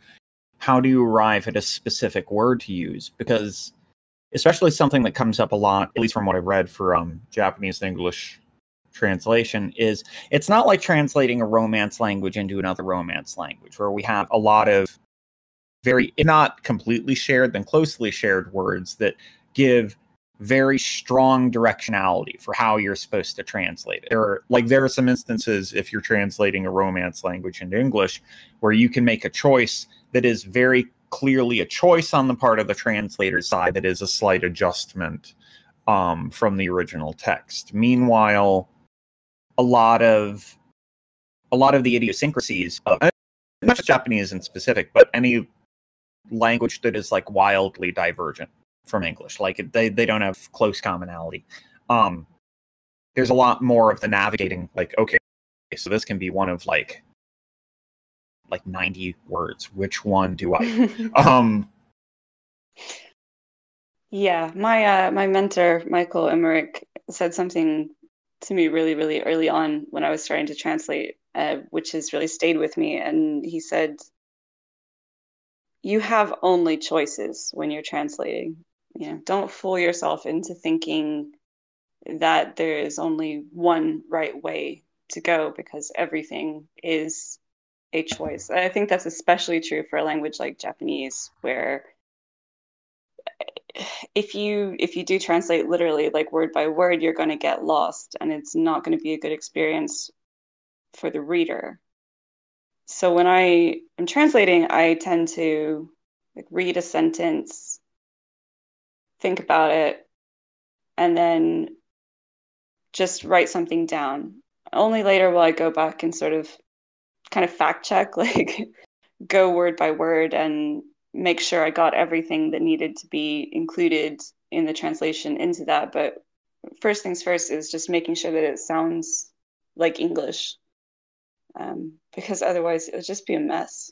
Speaker 1: how do you arrive at a specific word to use because especially something that comes up a lot at least from what I've read for um Japanese English translation is it's not like translating a romance language into another romance language where we have a lot of very if not completely shared then closely shared words that give very strong directionality for how you're supposed to translate it. There are like there are some instances if you're translating a romance language into English where you can make a choice that is very clearly a choice on the part of the translator's side that is a slight adjustment um, from the original text. Meanwhile, a lot of a lot of the idiosyncrasies of not just Japanese in specific, but any language that is like wildly divergent from English. Like they they don't have close commonality. Um, there's a lot more of the navigating. Like okay, so this can be one of like like 90 words. Which one do I? um,
Speaker 3: yeah, my uh, my mentor Michael Emmerich said something to me really really early on when I was starting to translate, uh, which has really stayed with me. And he said, "You have only choices when you're translating. You know, don't fool yourself into thinking that there is only one right way to go because everything is a choice. I think that's especially true for a language like Japanese, where if you if you do translate literally like word by word, you're going to get lost, and it's not going to be a good experience for the reader. So when I am translating, I tend to like read a sentence, think about it, and then just write something down. Only later will I go back and sort of kind of fact check, like go word by word and make sure I got everything that needed to be included in the translation into that. But first things first is just making sure that it sounds like English, um, because otherwise it would just be a mess.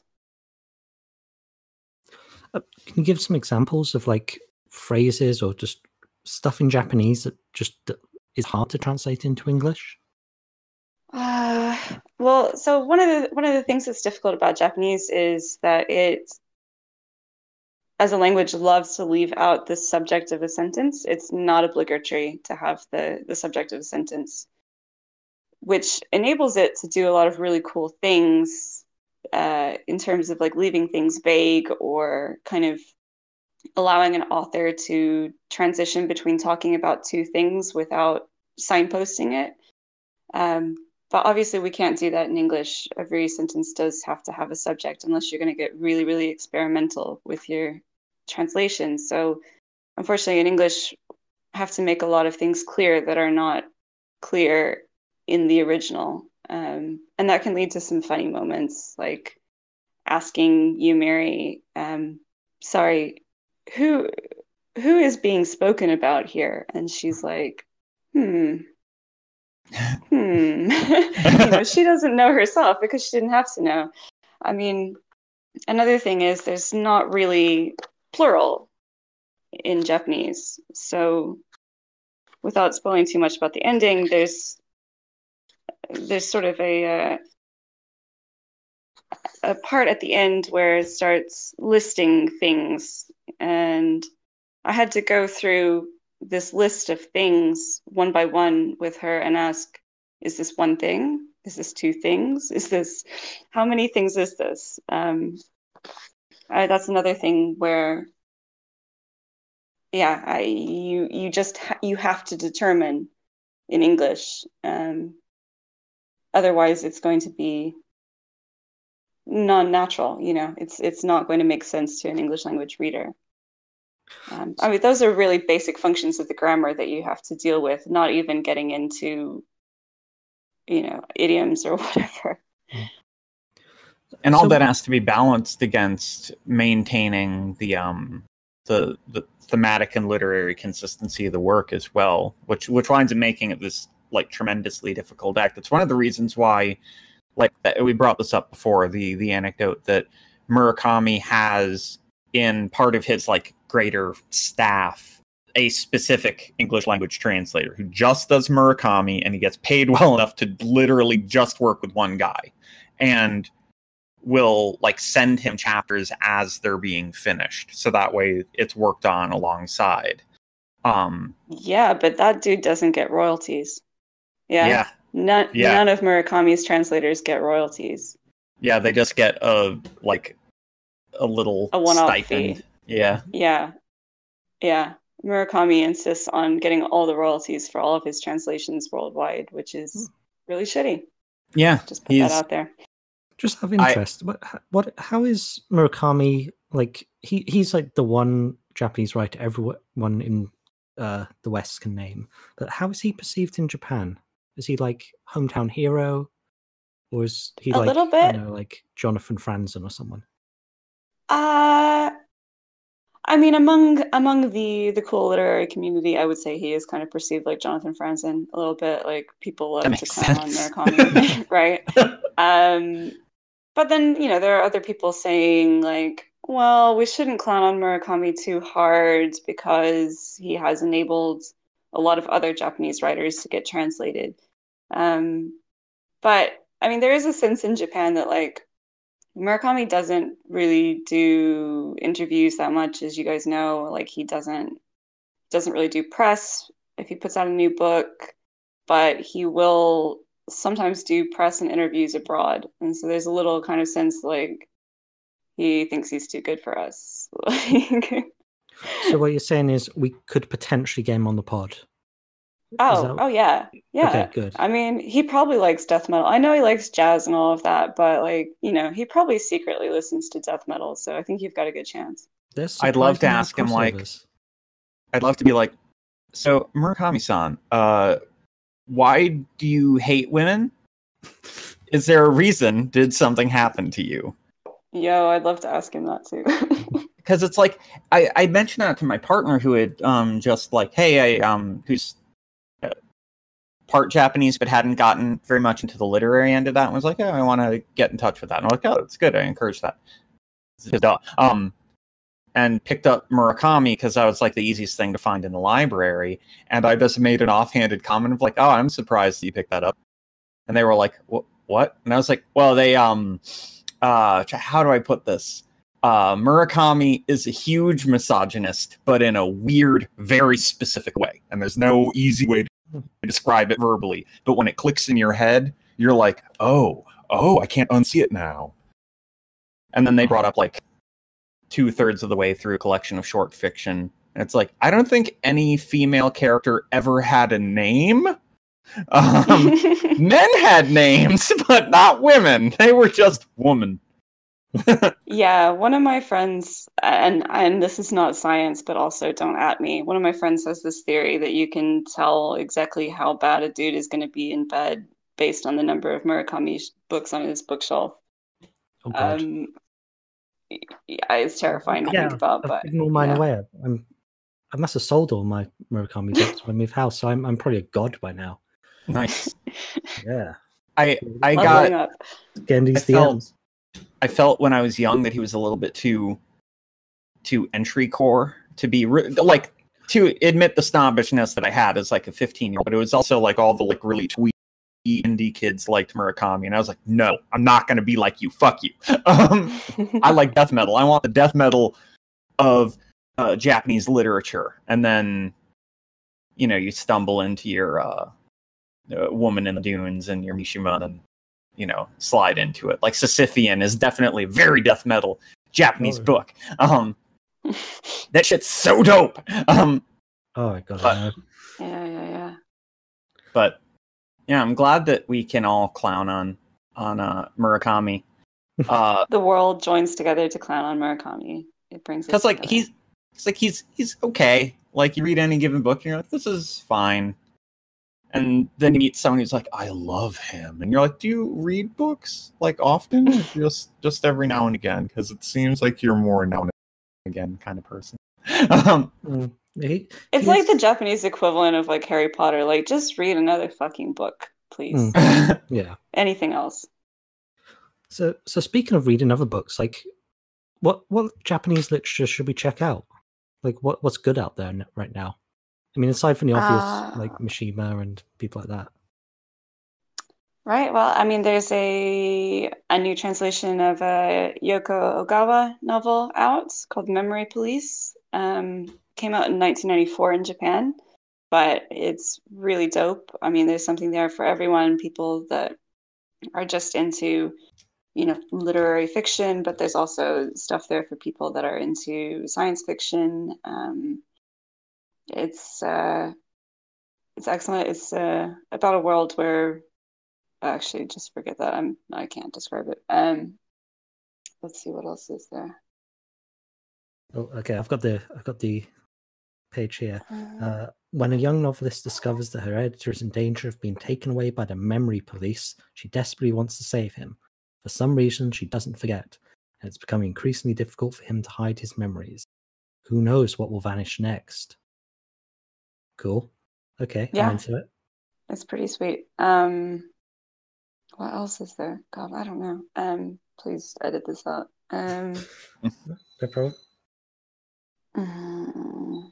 Speaker 2: Uh, can you give some examples of like phrases or just stuff in Japanese that just is hard to translate into English?
Speaker 3: Well, so one of the one of the things that's difficult about Japanese is that it, as a language, loves to leave out the subject of a sentence. It's not obligatory to have the the subject of a sentence, which enables it to do a lot of really cool things uh, in terms of like leaving things vague or kind of allowing an author to transition between talking about two things without signposting it. Um, but obviously, we can't do that in English. Every sentence does have to have a subject, unless you're going to get really, really experimental with your translation. So, unfortunately, in English, have to make a lot of things clear that are not clear in the original. Um, and that can lead to some funny moments, like asking Yu Miri, um, sorry, who who is being spoken about here? And she's like, hmm, hmm. you know, she doesn't know herself because she didn't have to know. I mean, another thing is there's not really plural in Japanese. So without spoiling too much about the ending, there's there's sort of a uh, a part at the end where it starts listing things and I had to go through this list of things one by one with her and ask is this one thing? Is this two things? Is this how many things is this? Um, I, that's another thing where yeah I, you you just ha- you have to determine in english um, otherwise it's going to be non-natural you know? It's it's not going to make sense to an english language reader um, I mean, those are really basic functions of the grammar that you have to deal with, not even getting into, you know, idioms or whatever.
Speaker 1: And all so, that has to be balanced against maintaining the um the the thematic and literary consistency of the work as well, which which winds up making it this like tremendously difficult act. It's one of the reasons why, like we brought this up before the the anecdote that Murakami has in part of his like greater staff a specific English language translator who just does Murakami and he gets paid well enough to literally just work with one guy and will like send him chapters as they're being finished. So that way it's worked on alongside. Um
Speaker 3: yeah but that dude doesn't get royalties. Yeah. Yeah. None, yeah. none of murakami's translators get royalties.
Speaker 1: Yeah they just get a like a little a one-off stipend fee. Yeah.
Speaker 3: Yeah. Yeah. Murakami insists on getting all the royalties for all of his translations worldwide, which is hmm. really shitty.
Speaker 1: Yeah.
Speaker 3: Just put that out there.
Speaker 2: Just have interest. I, what what how is Murakami like he he's like the one Japanese writer everyone in uh, the West can name. But how is he perceived in Japan? Is he like hometown hero? or is he
Speaker 3: A
Speaker 2: like
Speaker 3: little bit.
Speaker 2: don't know, like Jonathan Franzen or someone?
Speaker 3: Uh, I mean, among among the the cool literary community, I would say he is kind of perceived like Jonathan Franzen a little bit. Like people love to clown on. Murakami, right? Um, but then you know there are other people saying like, well, we shouldn't clown on Murakami too hard because he has enabled a lot of other Japanese writers to get translated. Um, but I mean, there is a sense in Japan that like Murakami doesn't really do interviews that much, as you guys know. Like he doesn't doesn't really do press if he puts out a new book, but he will sometimes do press and interviews abroad. And so there's a little kind of sense like he thinks he's too good for us.
Speaker 2: So what you're saying is we could potentially get him on the pod.
Speaker 3: Oh,
Speaker 2: that-
Speaker 3: oh yeah, yeah.
Speaker 2: Okay, good.
Speaker 3: I mean, he probably likes death metal. I know he likes jazz and all of that, but like, you know, he probably secretly listens to death metal. So I think you've got a good chance.
Speaker 2: There's
Speaker 1: I'd love to ask him, like,
Speaker 2: crossovers.
Speaker 1: I'd love to be like, so Murakami-san, uh, why do you hate women? Is there a reason? Did something happen to you?
Speaker 3: Yo, I'd love to ask him that too.
Speaker 1: Because it's like I, I mentioned that to my partner who had um just like, hey, I um who's part Japanese but hadn't gotten very much into the literary end of that and was like, oh, I want to get in touch with that. And I'm like, oh, it's good. I encourage that. Um, and picked up Murakami because that was like the easiest thing to find in the library. And I just made an offhanded comment of like, "Oh, I'm surprised that you picked that up." And they were like, "What? What?" And I was like, "Well, they um, uh, how do I put this? Uh, Murakami is a huge misogynist, but in a weird, very specific way. And there's no easy way to describe it verbally. But when it clicks in your head, you're like, oh, oh, I can't unsee it now." And then they brought up like two thirds of the way through a collection of short fiction. And it's like, I don't think any female character ever had a name. Um, men had names, but not women. They were just woman.
Speaker 3: Yeah, one of my friends, and and this is not science, but also don't at me. One of my friends has this theory that you can tell exactly how bad a dude is going to be in bed based on the number of Murakami books on his bookshelf.
Speaker 2: Oh god.
Speaker 3: Um, yeah, it's terrifying to
Speaker 2: yeah,
Speaker 3: think about,
Speaker 2: I've
Speaker 3: but
Speaker 2: given all mine
Speaker 3: yeah.
Speaker 2: away. I'm, I must have sold all my Murakami books when I moved house, so I'm I'm probably a god by now.
Speaker 1: Nice.
Speaker 2: Yeah,
Speaker 1: I I
Speaker 3: Leveling
Speaker 1: got
Speaker 3: up.
Speaker 2: getting these
Speaker 1: I felt-
Speaker 2: DMs.
Speaker 1: I felt when I was young that he was a little bit too too entry core to be re- like to admit the snobbishness that I had as like a 15 year old, but it was also like all the like really twee indie kids liked Murakami, and I was like, no, I'm not gonna be like you. Fuck you. Um, I like death metal. I want the death metal of uh, Japanese literature, and then you know you stumble into your uh, uh, woman in the dunes and your Mishima, and you know slide into it. Like Sisyphean is definitely very death metal Japanese
Speaker 2: Oh.
Speaker 1: book. Um, that shit's so dope. Um,
Speaker 2: Oh my god,
Speaker 1: But-
Speaker 3: Yeah, yeah, yeah.
Speaker 1: but yeah, I'm glad that we can all clown on on uh, Murakami. Uh,
Speaker 3: The world joins together to clown on Murakami. It brings
Speaker 1: because like
Speaker 3: together.
Speaker 1: he's it's like he's he's okay. Like you read any given book, and you're like, this is fine. And then you meet someone who's like, I love him, and you're like, do you read books like often, just just every now and again? Because it seems like you're more now and again kind of person. um,
Speaker 2: Mm,
Speaker 3: It's
Speaker 2: he
Speaker 3: like the Japanese equivalent of like Harry Potter. Like, just read another fucking book, please.
Speaker 2: Mm. yeah.
Speaker 3: Anything else?
Speaker 2: So so speaking of reading other books, like what what Japanese literature should we check out? Like what what's good out there right now? I mean, aside from the obvious like
Speaker 3: Uh,
Speaker 2: Mishima and people like that.
Speaker 3: Right. Well, I mean, there's a a new translation of a Yoko Ogawa novel out called Memory Police. Um, came out in 1994 in Japan, but it's really dope. I mean, there's something there for everyone. People that are just into, you know, literary fiction, but there's also stuff there for people that are into science fiction. Um, it's uh, it's excellent. It's uh, about a world where actually just forget that i'm i can't describe it um let's see what else is there
Speaker 2: Oh, okay, I've got the I've got the page here. Uh, when a young novelist discovers that her editor is in danger of being taken away by the memory police, she desperately wants to save him. For some reason, she doesn't forget, and it's becoming increasingly difficult for him to hide his memories. Who knows what will vanish next? Cool. Okay,
Speaker 3: Yeah.
Speaker 2: I'm into it.
Speaker 3: It's pretty sweet. Um, what else is there? God, I don't know. Um, please edit this out. Um,
Speaker 2: No problem.
Speaker 3: mm,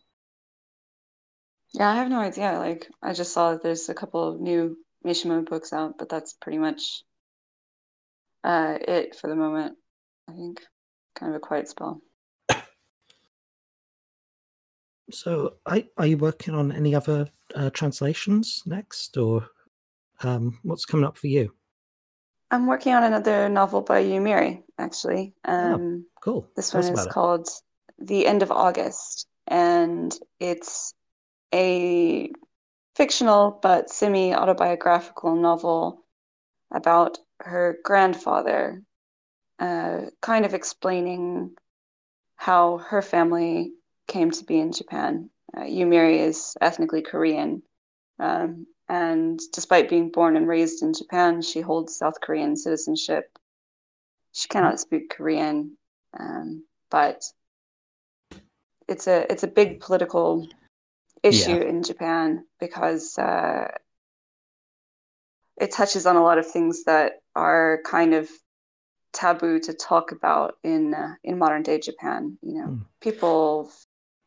Speaker 3: yeah, I have no idea. Like, I just saw that there's a couple of new Mishima books out, but that's pretty much uh it for the moment. I think kind of a quiet spell.
Speaker 2: So, I, are you working on any other uh, translations next, or um, what's coming up for you?
Speaker 3: I'm working on another novel by Yu Miri, actually. Um,
Speaker 2: Cool.
Speaker 3: This
Speaker 2: Tell
Speaker 3: one is called The End of August, and it's a fictional but semi autobiographical novel about her grandfather, uh, kind of explaining how her family came to be in Japan. Uh, Yu Miri is ethnically Korean, um, and despite being born and raised in Japan, she holds South Korean citizenship. She cannot speak Korean, um, but it's a it's a big political issue in Japan because uh, it touches on a lot of things that are kind of taboo to talk about in uh, in modern day Japan. You know,
Speaker 2: Hmm.
Speaker 3: people.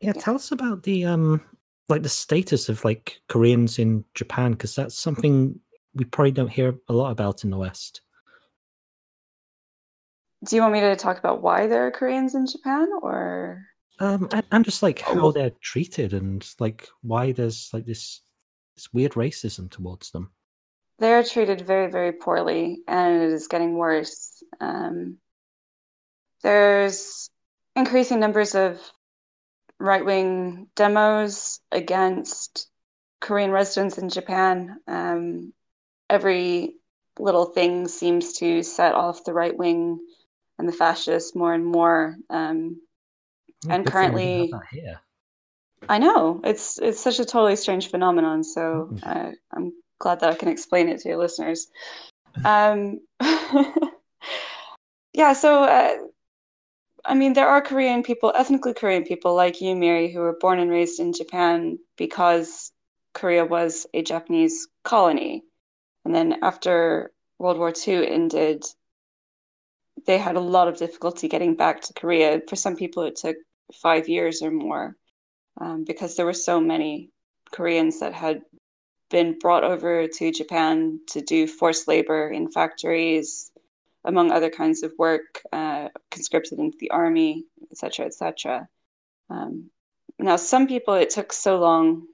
Speaker 2: Yeah, tell us about the um like the status of like Koreans in Japan because that's something we probably don't hear a lot about in the West.
Speaker 3: Do you want me to talk about why there are Koreans in Japan, or
Speaker 2: Um and, and just like
Speaker 1: Oh,
Speaker 2: how
Speaker 1: well-
Speaker 2: they're treated and like why there's like this this weird racism towards them.
Speaker 3: they're treated very, very poorly, and it is getting worse. Um, there's increasing numbers of right-wing demos against Korean residents in Japan. Um, every little thing seems to set off the right wing and the fascists more and more. Um, And
Speaker 2: good thing we don't have
Speaker 3: currently-. I know it's it's such a totally strange phenomenon. So uh, I'm glad that I can explain it to your listeners. Um, yeah. So uh, I mean, there are Korean people, ethnically Korean people like Yu Miri, who were born and raised in Japan because Korea was a Japanese colony, and then after World War II ended, they had a lot of difficulty getting back to Korea. For some people, it took five years or more um, because there were so many Koreans that had been brought over to Japan to do forced labor in factories, among other kinds of work, uh, conscripted into the army, etc., etc. Um, now, some people it took so long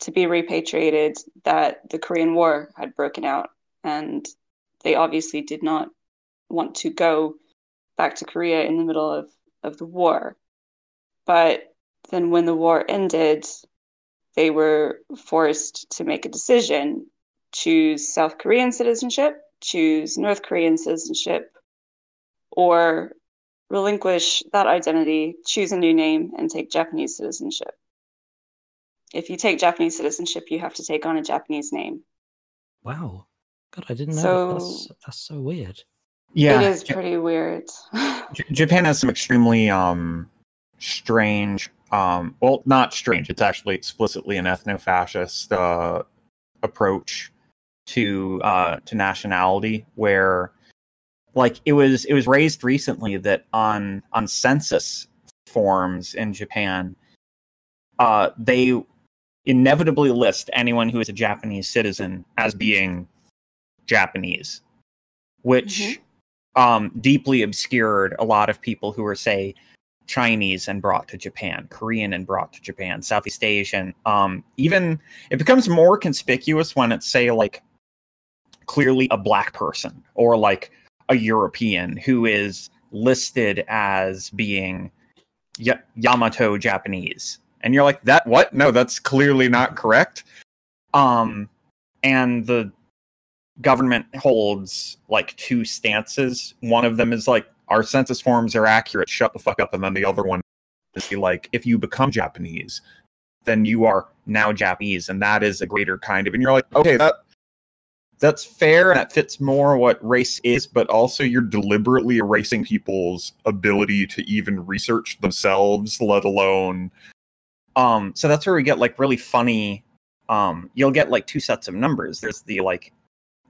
Speaker 3: to be repatriated that the Korean War had broken out, and they obviously did not want to go back to Korea in the middle of, of the war. But then when the war ended, they were forced to make a decision choose South Korean citizenship, choose North Korean citizenship, or relinquish that identity, choose a new name, and take Japanese citizenship. If you take Japanese citizenship, you have to take on a Japanese name.
Speaker 2: Wow. God, I didn't know
Speaker 3: So-
Speaker 2: that. That's that's so weird.
Speaker 1: Yeah,
Speaker 3: It is
Speaker 1: Ja-
Speaker 3: pretty weird.
Speaker 1: J- Japan has some extremely um strange um well not strange it's actually explicitly an ethno-fascist uh approach to uh to nationality where like it was it was raised recently that on on census forms in Japan uh they inevitably list anyone who is a Japanese citizen as being Japanese which
Speaker 3: Mhm.
Speaker 1: um, deeply obscured a lot of people who were, say, Chinese and brought to Japan, Korean and brought to Japan, Southeast Asian. Um, even it becomes more conspicuous when it's, say, like clearly a black person or like a European who is listed as being y- Yamato Japanese. And you're like, that what? No, that's clearly not correct. Um, and the government holds like two stances. One of them is like our census forms are accurate. Shut the fuck up. And then the other one is like if you become Japanese, then you are now Japanese, and that is a greater kind of. And you're like, okay, that that's fair. That fits more what race is, but also you're deliberately erasing people's ability to even research themselves, let alone. Um, so that's where we get like really funny. Um, you'll get like two sets of numbers. There's the like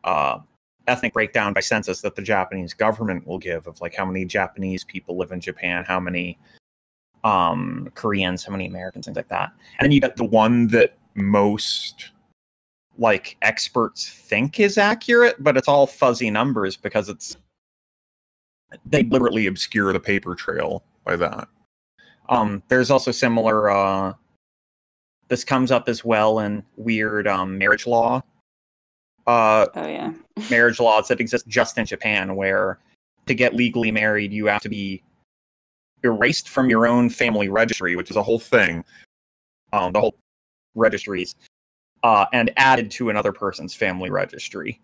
Speaker 1: uh ethnic breakdown by census that the Japanese government will give of like how many Japanese people live in Japan, how many um Koreans, how many Americans, things like that. And then you get the one that most like experts think is accurate, but it's all fuzzy numbers because it's they deliberately obscure the paper trail by that. Um, there's also similar. Uh, this comes up as well in weird um, marriage law. Uh,
Speaker 3: Oh yeah.
Speaker 1: marriage laws that exist just in Japan, where to get legally married, you have to be erased from your own family registry, which is a whole thing. Um, the whole registries, uh, and added to another person's family registry.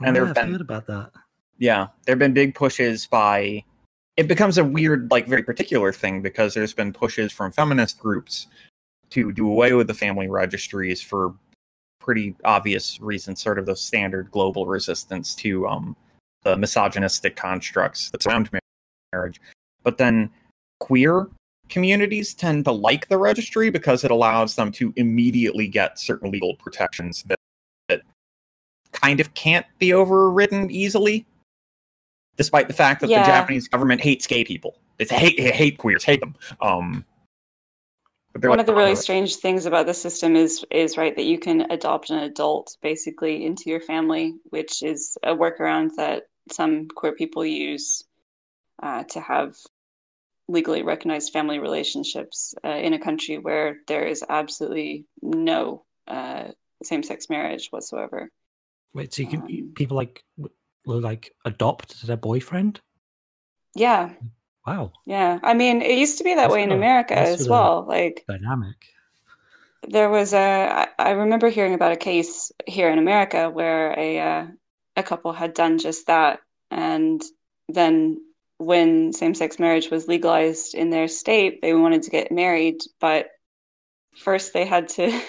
Speaker 1: And
Speaker 2: Oh, yeah, I've
Speaker 1: been-
Speaker 2: about that.
Speaker 1: Yeah, there have been big pushes by. It becomes a weird, like, very particular thing because there's been pushes from feminist groups to do away with the family registries for pretty obvious reasons, sort of the standard global resistance to um, the misogynistic constructs that surround marriage. But then queer communities tend to like the registry because it allows them to immediately get certain legal protections that, that kind of can't be overridden easily despite the fact that
Speaker 3: Yeah.
Speaker 1: the Japanese government hates gay people. It's hate hate queers, hate them. Um,
Speaker 3: One
Speaker 1: like,
Speaker 3: of the really
Speaker 1: "Oh,
Speaker 3: strange things about the system is is right that you can adopt an adult basically into your family, which is a workaround that some queer people use uh, to have legally recognized family relationships uh, in a country where there is absolutely no uh, same-sex marriage whatsoever.
Speaker 2: Wait, so you can
Speaker 3: Um,
Speaker 2: people like will like adopt their boyfriend?
Speaker 3: Yeah,
Speaker 2: Wow,
Speaker 3: yeah. I mean, it used to be that
Speaker 2: That's
Speaker 3: way in
Speaker 2: sort
Speaker 3: America as well. Like
Speaker 2: dynamic.
Speaker 3: there was a. I remember hearing about a case here in America where a uh, a couple had done just that and then when same-sex marriage was legalized in their state they wanted to get married but first they had to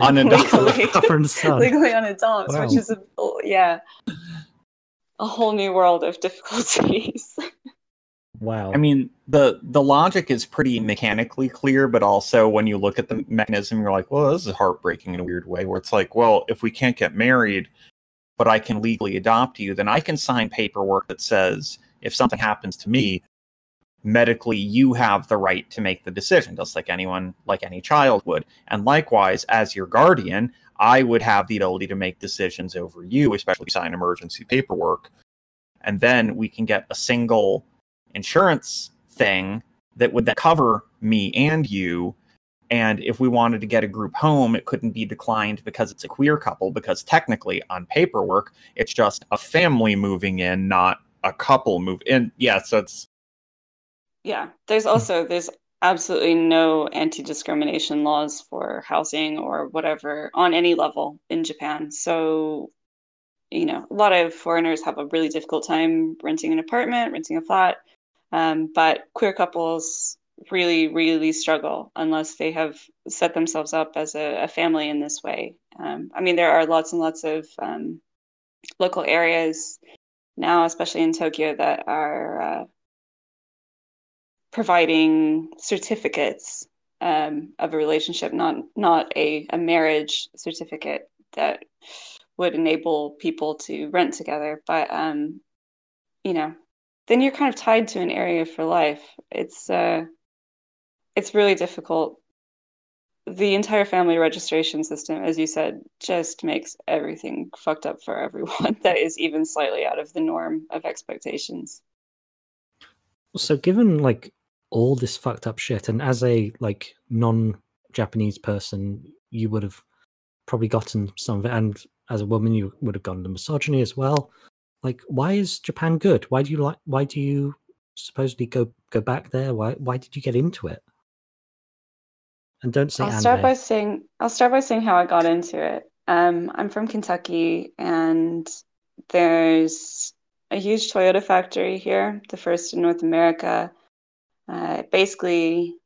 Speaker 1: Unadopt.
Speaker 3: legally,
Speaker 2: Father and son.
Speaker 3: legally unadopt
Speaker 2: Wow.
Speaker 3: which is a yeah a whole new world of difficulties
Speaker 2: Wow.
Speaker 1: I mean, the the logic is pretty mechanically clear, but also when you look at the mechanism, you're like, well, this is heartbreaking in a weird way. Where it's like, well, if we can't get married, but I can legally adopt you, then I can sign paperwork that says if something happens to me, medically, you have the right to make the decision, just like anyone, like any child would. And likewise, as your guardian, I would have the ability to make decisions over you, especially sign emergency paperwork. And then we can get a single insurance thing that would then cover me and you. And if we wanted to get a group home, it couldn't be declined because it's a queer couple, because technically on paperwork, it's just a family moving in, not a couple move in. Yeah, so it's
Speaker 3: Yeah, there's also there's absolutely no anti-discrimination laws for housing or whatever on any level in Japan. So, you know, a lot of foreigners have a really difficult time renting an apartment, renting a flat. Um, but queer couples really, really struggle unless they have set themselves up as a, a family in this way. Um, I mean, there are lots and lots of um, local areas now, especially in Tokyo, that are uh, providing certificates um, of a relationship, not not a, a marriage certificate that would enable people to rent together. But um, you know, then you're kind of tied to an area for life. It's uh, it's really difficult. The entire family registration system, as you said, just makes everything fucked up for everyone that is even slightly out of the norm of expectations.
Speaker 2: So given like all this fucked up shit, and as a like non-Japanese person, you would have probably gotten some of it, and as a woman, you would have gotten the misogyny as well. Like, why is Japan good? Why do you like? Why do you supposedly go go back there? Why why did you get into it? And don't say
Speaker 3: I'll
Speaker 2: anime.
Speaker 3: start by saying I'll start by saying how I got into it. Um, I'm from Kentucky, and there's a huge Toyota factory here, the first in North America. Uh, basically,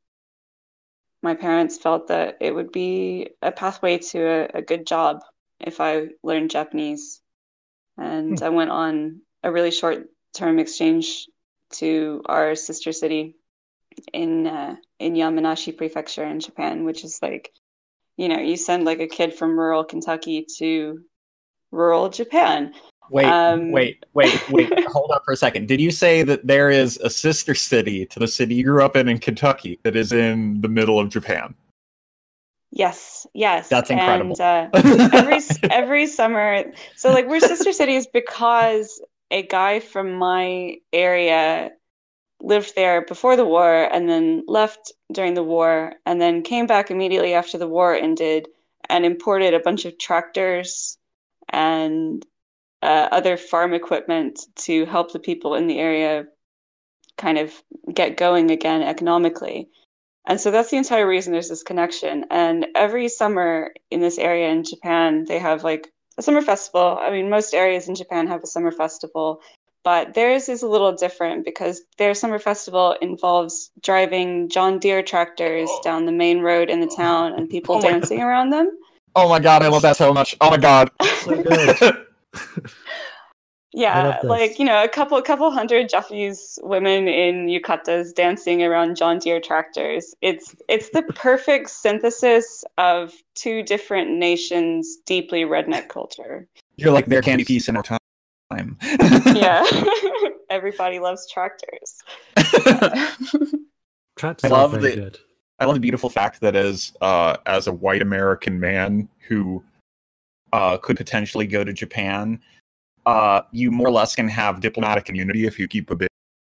Speaker 3: my parents felt that it would be a pathway to a, a good job if I learned Japanese. And
Speaker 2: Hmm.
Speaker 3: I went on a really short term exchange to our sister city in uh, in Yamanashi Prefecture in Japan, which is like, you know, you send like a kid from rural Kentucky to rural Japan.
Speaker 1: Wait,
Speaker 3: Um,
Speaker 1: wait, wait, wait. Hold up for a second. Did you say that there is a sister city to the city you grew up in in Kentucky that is in the middle of Japan?
Speaker 3: Yes, yes.
Speaker 1: That's incredible.
Speaker 3: And uh, every every summer, so like we're sister cities because a guy from my area lived there before the war and then left during the war and then came back immediately after the war ended and imported a bunch of tractors and uh, other farm equipment to help the people in the area kind of get going again economically. And so that's the entire reason there's this connection. And every summer in this area in Japan, they have like a summer festival. I mean, most areas in Japan have a summer festival, but theirs is a little different because their summer festival involves driving John Deere tractors down the main road in the town and people
Speaker 1: Oh my
Speaker 3: dancing around them.
Speaker 1: Oh my god, I love that so much. Oh my god.
Speaker 2: So.
Speaker 3: Yeah, like you know, a couple, a couple hundred Japanese women in yukatas dancing around John Deere tractors. It's it's the perfect synthesis of two different nations' deeply redneck culture.
Speaker 1: You're like their candy piece in our time.
Speaker 3: Yeah, everybody loves tractors.
Speaker 2: Tractors
Speaker 1: I
Speaker 2: are
Speaker 1: love
Speaker 2: very
Speaker 1: the-
Speaker 2: good.
Speaker 1: I love the beautiful fact that as uh, as a white American man who uh, could potentially go to Japan, uh, you more or less can have diplomatic immunity if you keep a big,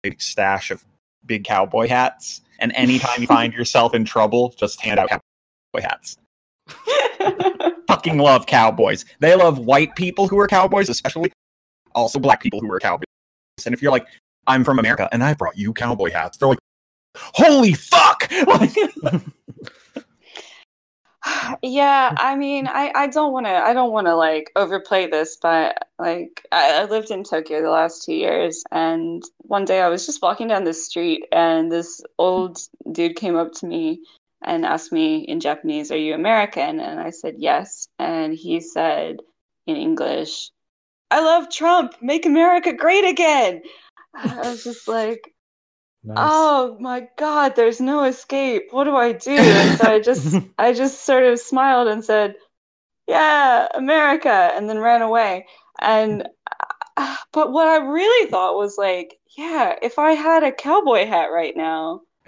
Speaker 1: big stash of big cowboy hats. And anytime you find yourself in trouble, just hand out cowboy hats. Fucking love cowboys. They love white people who are cowboys, especially also black people who are cowboys. And if you're like, I'm from America and I brought you cowboy hats, they're like, holy fuck!
Speaker 3: Yeah, I mean, I, I don't want to I don't want to like overplay this, but like I, I lived in Tokyo the last two years, and one day I was just walking down the street, and this old dude came up to me and asked me in Japanese, "Are you American?" And I said yes, and he said in English, "I love Trump. Make America great again." I was just like,
Speaker 2: Nice.
Speaker 3: Oh my God, there's no escape. What do I do? And so I just I just sort of smiled and said, "Yeah, America," and then ran away. And uh, but what I really thought was like, yeah, if I had a cowboy hat right now,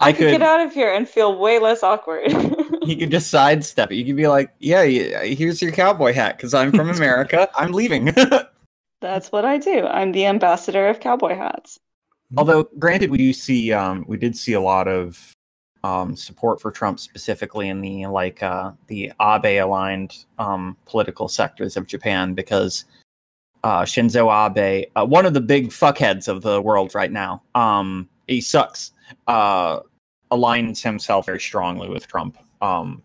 Speaker 1: I
Speaker 3: I could
Speaker 1: could.
Speaker 3: get out of here and feel way less awkward.
Speaker 1: You could just sidestep it. You could be like, "Yeah, yeah here's your cowboy hat because I'm from America. I'm leaving."
Speaker 3: That's what I do. I'm the ambassador of cowboy hats.
Speaker 1: Although, granted, we do see, um, we did see a lot of um, support for Trump, specifically in the like uh, the Abe-aligned um, political sectors of Japan, because uh, Shinzo Abe, uh, one of the big fuckheads of the world right now, um, he sucks. Uh, aligns himself very strongly with Trump um,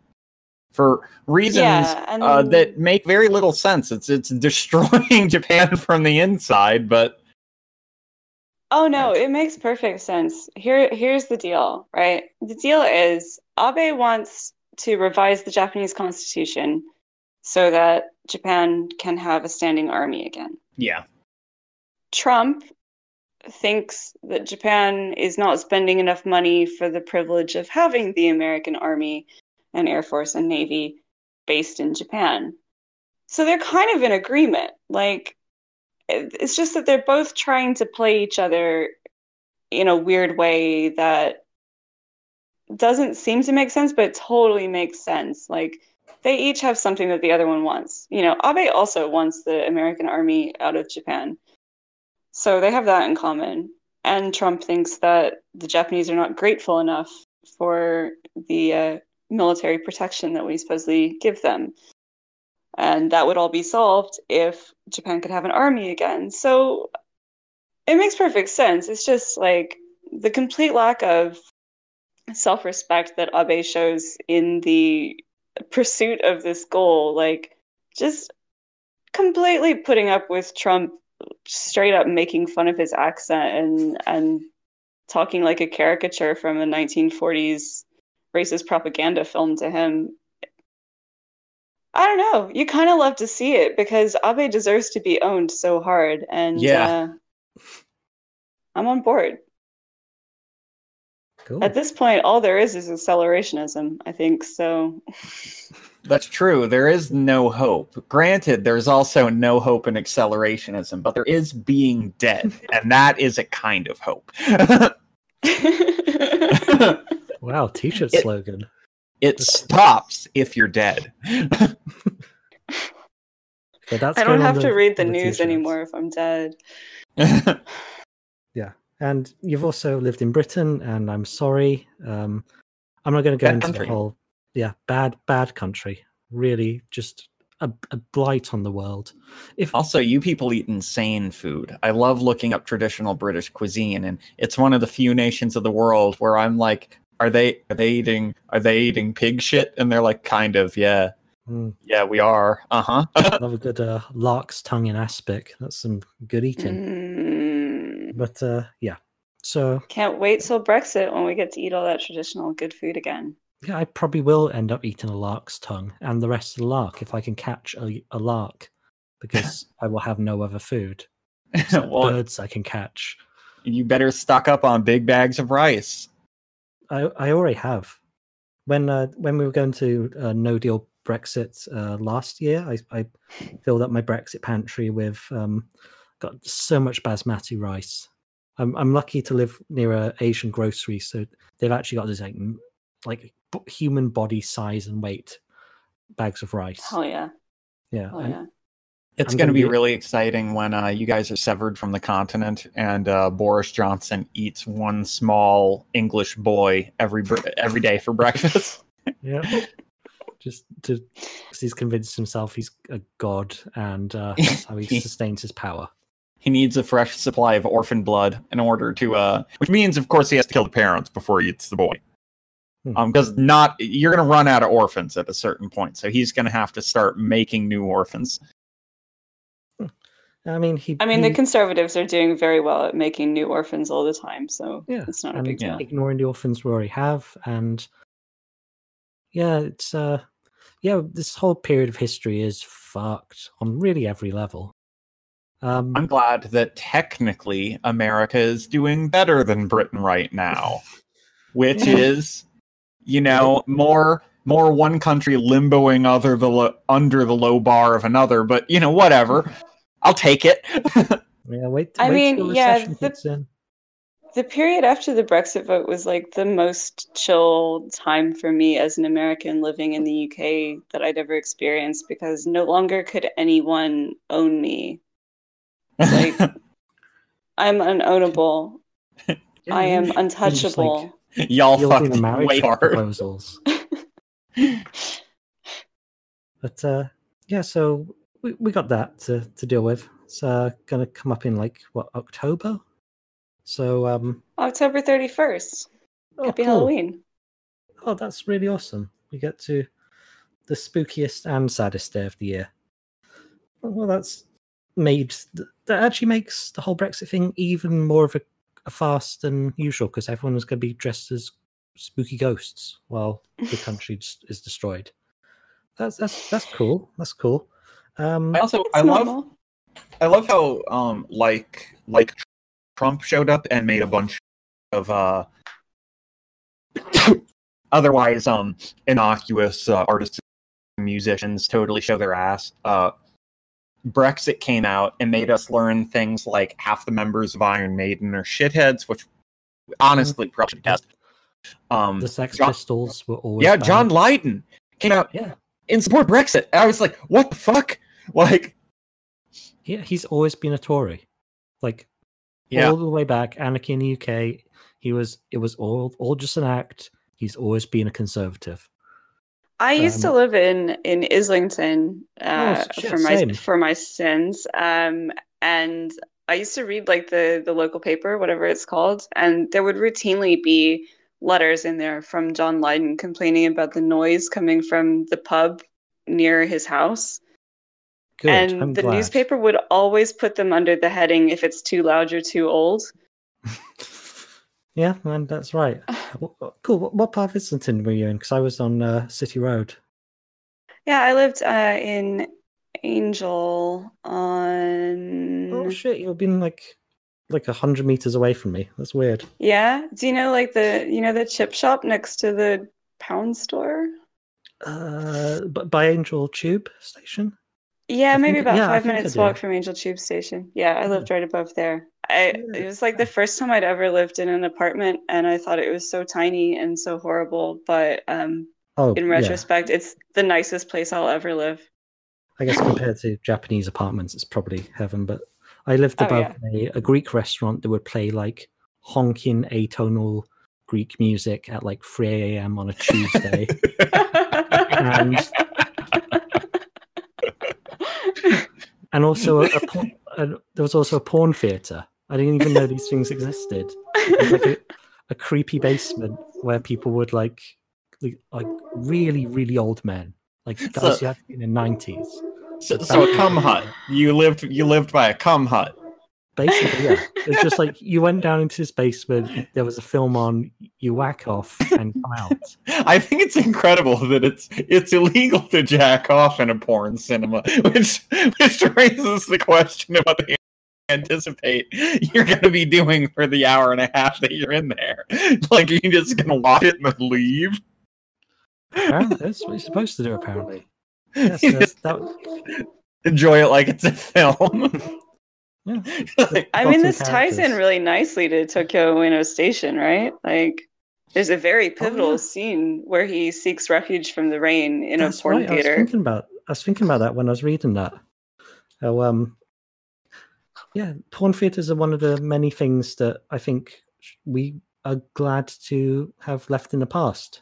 Speaker 1: for reasons
Speaker 3: Yeah,
Speaker 1: uh, that make very little sense. It's it's destroying Japan from the inside, but
Speaker 3: Oh no, it makes perfect sense. Here, here's the deal, right? The deal is Abe wants to revise the Japanese constitution so that Japan can have a standing army again.
Speaker 1: yeah,
Speaker 3: Trump thinks that Japan is not spending enough money for the privilege of having the American Army and Air Force and Navy based in Japan. So they're kind of in agreement. Like, it's just that they're both trying to play each other in a weird way that doesn't seem to make sense, but it totally makes sense. Like, they each have something that the other one wants. You know, Abe also wants the American army out of Japan. So they have that in common. And Trump thinks that the Japanese are not grateful enough for the uh, military protection that we supposedly give them. And that would all be solved if Japan could have an army again. So it makes perfect sense. It's just like the complete lack of self respect that Abe shows in the pursuit of this goal. Like, just completely putting up with Trump straight up making fun of his accent and and talking like a caricature from a 1940s racist propaganda film to him. I don't know. You kind of love to see it because Abe deserves to be owned so hard, and
Speaker 1: Yeah.
Speaker 3: uh, I'm on board.
Speaker 2: Cool.
Speaker 3: At this point, all there is is accelerationism. I think so.
Speaker 1: That's true. There is no hope. Granted, there's also no hope in accelerationism, but there is being dead, and that is a kind of hope.
Speaker 2: Wow, t-shirt
Speaker 1: It-
Speaker 2: slogan.
Speaker 1: it stops if you're dead.
Speaker 2: Okay, that's
Speaker 3: I don't
Speaker 2: going on
Speaker 3: have to read the
Speaker 2: on
Speaker 3: news
Speaker 2: t-shirts.
Speaker 3: anymore if I'm dead.
Speaker 2: Yeah, and you've also lived in Britain, and I'm sorry. Um, I'm not going to go
Speaker 1: Bad
Speaker 2: into
Speaker 1: country.
Speaker 2: the whole, yeah, bad, bad country. Really, just a, a blight on the world. If
Speaker 1: also, you people eat insane food. I love looking up traditional British cuisine, and it's one of the few nations of the world where I'm like, are they are they eating are they eating pig shit? And they're like, kind of, yeah,
Speaker 2: Mm,
Speaker 1: yeah, we are. Uh huh.
Speaker 2: love a good uh, lark's tongue in aspic. That's some good eating.
Speaker 3: Mm,
Speaker 2: But uh, yeah, so
Speaker 3: can't wait till Brexit when we get to eat all that traditional good food again.
Speaker 2: Yeah, I probably will end up eating a lark's tongue and the rest of the lark if I can catch a, a lark, because I will have no other food.
Speaker 1: well,
Speaker 2: birds I can catch.
Speaker 1: you better stock up on big bags of rice.
Speaker 2: I I already have. When uh, when we were going to uh, no deal Brexit uh, last year, I, I filled up my Brexit pantry with um, got so much basmati rice. I'm I'm lucky to live near a Asian grocery, so they've actually got this like like human body size and weight bags of rice.
Speaker 3: Oh yeah.
Speaker 2: yeah,
Speaker 3: Hell
Speaker 2: and-
Speaker 3: yeah.
Speaker 1: It's going to be
Speaker 2: be-
Speaker 1: really exciting when uh, you guys are severed from the continent and uh, Boris Johnson eats one small English boy every every day for breakfast.
Speaker 2: yeah. Just to, because he's convinced himself he's a god, and uh, that's how he sustains his power.
Speaker 1: he needs a fresh supply of orphan blood in order to, uh, which means, of course, he has to kill the parents before he eats the boy.
Speaker 2: Hmm.
Speaker 1: Um, because not you're going to run out of orphans at a certain point, so he's going to have to start making new orphans.
Speaker 2: I mean, he.
Speaker 3: I mean, the conservatives are doing very well at making new orphans all the time, so
Speaker 2: Yeah,
Speaker 3: it's not a big deal.
Speaker 2: ignoring the orphans we already have and yeah it's uh yeah this whole period of history is fucked on really every level um
Speaker 1: I'm glad that technically America is doing better than Britain right now, which is, you know, more more one country limboing other the lo- under the low bar of another. But you know, whatever. I'll take it.
Speaker 2: yeah wait
Speaker 3: I
Speaker 2: wait
Speaker 3: mean,
Speaker 2: till
Speaker 3: yeah,
Speaker 2: recession
Speaker 3: the-
Speaker 2: kicks in
Speaker 3: The period after the Brexit vote was like the most chill time for me as an American living in the UK that I'd ever experienced because no longer could anyone own me. Like, I'm unownable. I am
Speaker 2: you should- you just,
Speaker 3: untouchable.
Speaker 1: Y'all
Speaker 2: like,
Speaker 1: fucked
Speaker 2: yielding
Speaker 1: way hard.
Speaker 2: proposals but uh yeah so we, we got that to, to deal with it's uh gonna come up in like what october so um
Speaker 3: October 31st.
Speaker 2: oh,
Speaker 3: Happy
Speaker 2: cool.
Speaker 3: Halloween.
Speaker 2: Oh, that's really awesome. We get to the spookiest and saddest day of the year. Well, that's made that actually makes the whole Brexit thing even more of a, a farce than usual because everyone was going to be dressed as spooky ghosts while the country is destroyed. That's that's that's cool. That's cool. Um,
Speaker 1: I also
Speaker 3: It's
Speaker 1: I love
Speaker 3: normal.
Speaker 1: I love how um like like Trump showed up and made a bunch of uh otherwise um innocuous uh, artists musicians totally show their ass. Uh Brexit came out and made us learn things like half the members of Iron Maiden are shitheads, which honestly probably should test. Um
Speaker 2: the Sex
Speaker 1: John-
Speaker 2: Pistols were always
Speaker 1: yeah,
Speaker 2: banned.
Speaker 1: John Lydon came out
Speaker 2: Yeah,
Speaker 1: in support of Brexit. I was like, what the fuck? Like
Speaker 2: yeah, he's always been a Tory. Like
Speaker 1: yeah.
Speaker 2: all the way back, Anarchy in the UK. He was. It was all all just an act. He's always been a conservative.
Speaker 3: I used to
Speaker 2: Um,
Speaker 3: live in in Islington uh,
Speaker 2: Oh, shit,
Speaker 3: for my
Speaker 2: same.
Speaker 3: for my sins, um, and I used to read like the the local paper, whatever it's called, and there would routinely be letters in there from John Lydon complaining about the noise coming from the pub near his house,
Speaker 2: Good.
Speaker 3: and
Speaker 2: I'm
Speaker 3: the
Speaker 2: glad.
Speaker 3: newspaper would always put them under the heading if it's too loud or too old.
Speaker 2: Yeah, man, that's right. Cool. What, what part of Islington were you in? Because I was on uh, City Road.
Speaker 3: Yeah, I lived uh, in Angel on.
Speaker 2: Oh shit, you've been like like a hundred meters away from me. That's weird.
Speaker 3: Yeah. Do you know like the you know the chip shop next to the pound store?
Speaker 2: Uh, but by Angel Tube Station.
Speaker 3: Yeah,
Speaker 2: I
Speaker 3: maybe
Speaker 2: think-
Speaker 3: about
Speaker 2: yeah,
Speaker 3: five minutes walk from Angel Tube Station. Yeah, I lived right above there. I it was like the first time I'd ever lived in an apartment, and I thought it was so tiny and so horrible. But um,
Speaker 2: Oh,
Speaker 3: in
Speaker 2: yeah.
Speaker 3: retrospect, it's the nicest place I'll ever live.
Speaker 2: I guess compared to Japanese apartments, it's probably heaven. But I lived
Speaker 3: Oh,
Speaker 2: above a, a Greek restaurant that would play like honking atonal Greek music at like 3 a.m. on a Tuesday. and and also a, a, a, there was also a porn theater. I didn't even know these things existed. It like a, a creepy basement where people would like like, like really really old men, like guys
Speaker 1: So-
Speaker 2: you had in the nineties.
Speaker 1: So, so a cum hut. You lived you lived by a cum hut.
Speaker 2: Basically, yeah, it's just like you went down into this basement. There was a film on. You whack off and come out.
Speaker 1: I think it's incredible that it's it's illegal to jack off in a porn cinema, which which raises the question about what they anticipate you're going to be doing for the hour and a half that you're in there. Like, you're you just going to watch it and then leave?
Speaker 2: Apparently, that's what you're supposed to do. Apparently, yes,
Speaker 1: You just
Speaker 2: that,
Speaker 1: enjoy it like it's a film.
Speaker 2: yeah.
Speaker 1: Like,
Speaker 3: I mean,
Speaker 2: of
Speaker 3: this ties in really nicely to Tokyo Ueno Station, right? Like, there's a very pivotal
Speaker 2: yeah.
Speaker 3: scene where he seeks refuge from the rain in
Speaker 2: That's
Speaker 3: a porn
Speaker 2: right. I was
Speaker 3: theater.
Speaker 2: thinking about. I was thinking about that when I was reading that. Oh, um, yeah, porn theaters are one of the many things that I think we are glad to have left in the past,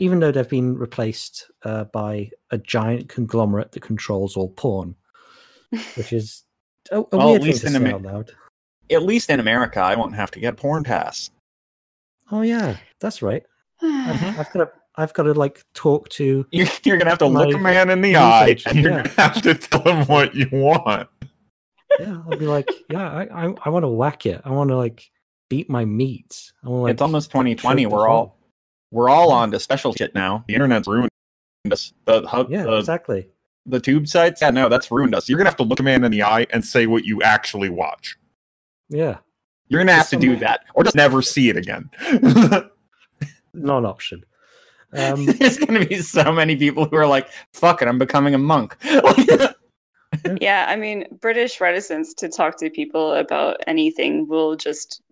Speaker 2: even though they've been replaced uh, by a giant conglomerate that controls all porn, which is a, a
Speaker 1: Well, at
Speaker 2: weird thing
Speaker 1: least
Speaker 2: to
Speaker 1: in
Speaker 2: say
Speaker 1: Amer-
Speaker 2: out loud.
Speaker 1: At least in America, I won't have to get porn pass.
Speaker 2: Oh yeah, that's right. I've, I've got to. I've got to like talk to.
Speaker 1: You're, you're going to have to look a man in the eye
Speaker 2: agent,
Speaker 1: and you're
Speaker 2: yeah.
Speaker 1: going to have to tell him what you want.
Speaker 2: Yeah, I'll be like, yeah, I, I, I want to whack it. I want to like beat my meat. I want like.
Speaker 1: it's almost 2020. We're all
Speaker 2: hole.
Speaker 1: we're all on to special shit now. The internet's ruined us. The hub,
Speaker 2: Yeah,
Speaker 1: the,
Speaker 2: exactly.
Speaker 1: the tube sites. Yeah, no, that's ruined us. You're gonna have to look a man in the eye and say what you actually watch.
Speaker 2: Yeah,
Speaker 1: You're gonna have to do that, or just never see it again.
Speaker 2: not an option. Um,
Speaker 1: There's gonna be so many people who are like, "Fuck it, I'm becoming a monk."
Speaker 3: Yeah, I mean, British reticence to talk to people about anything will just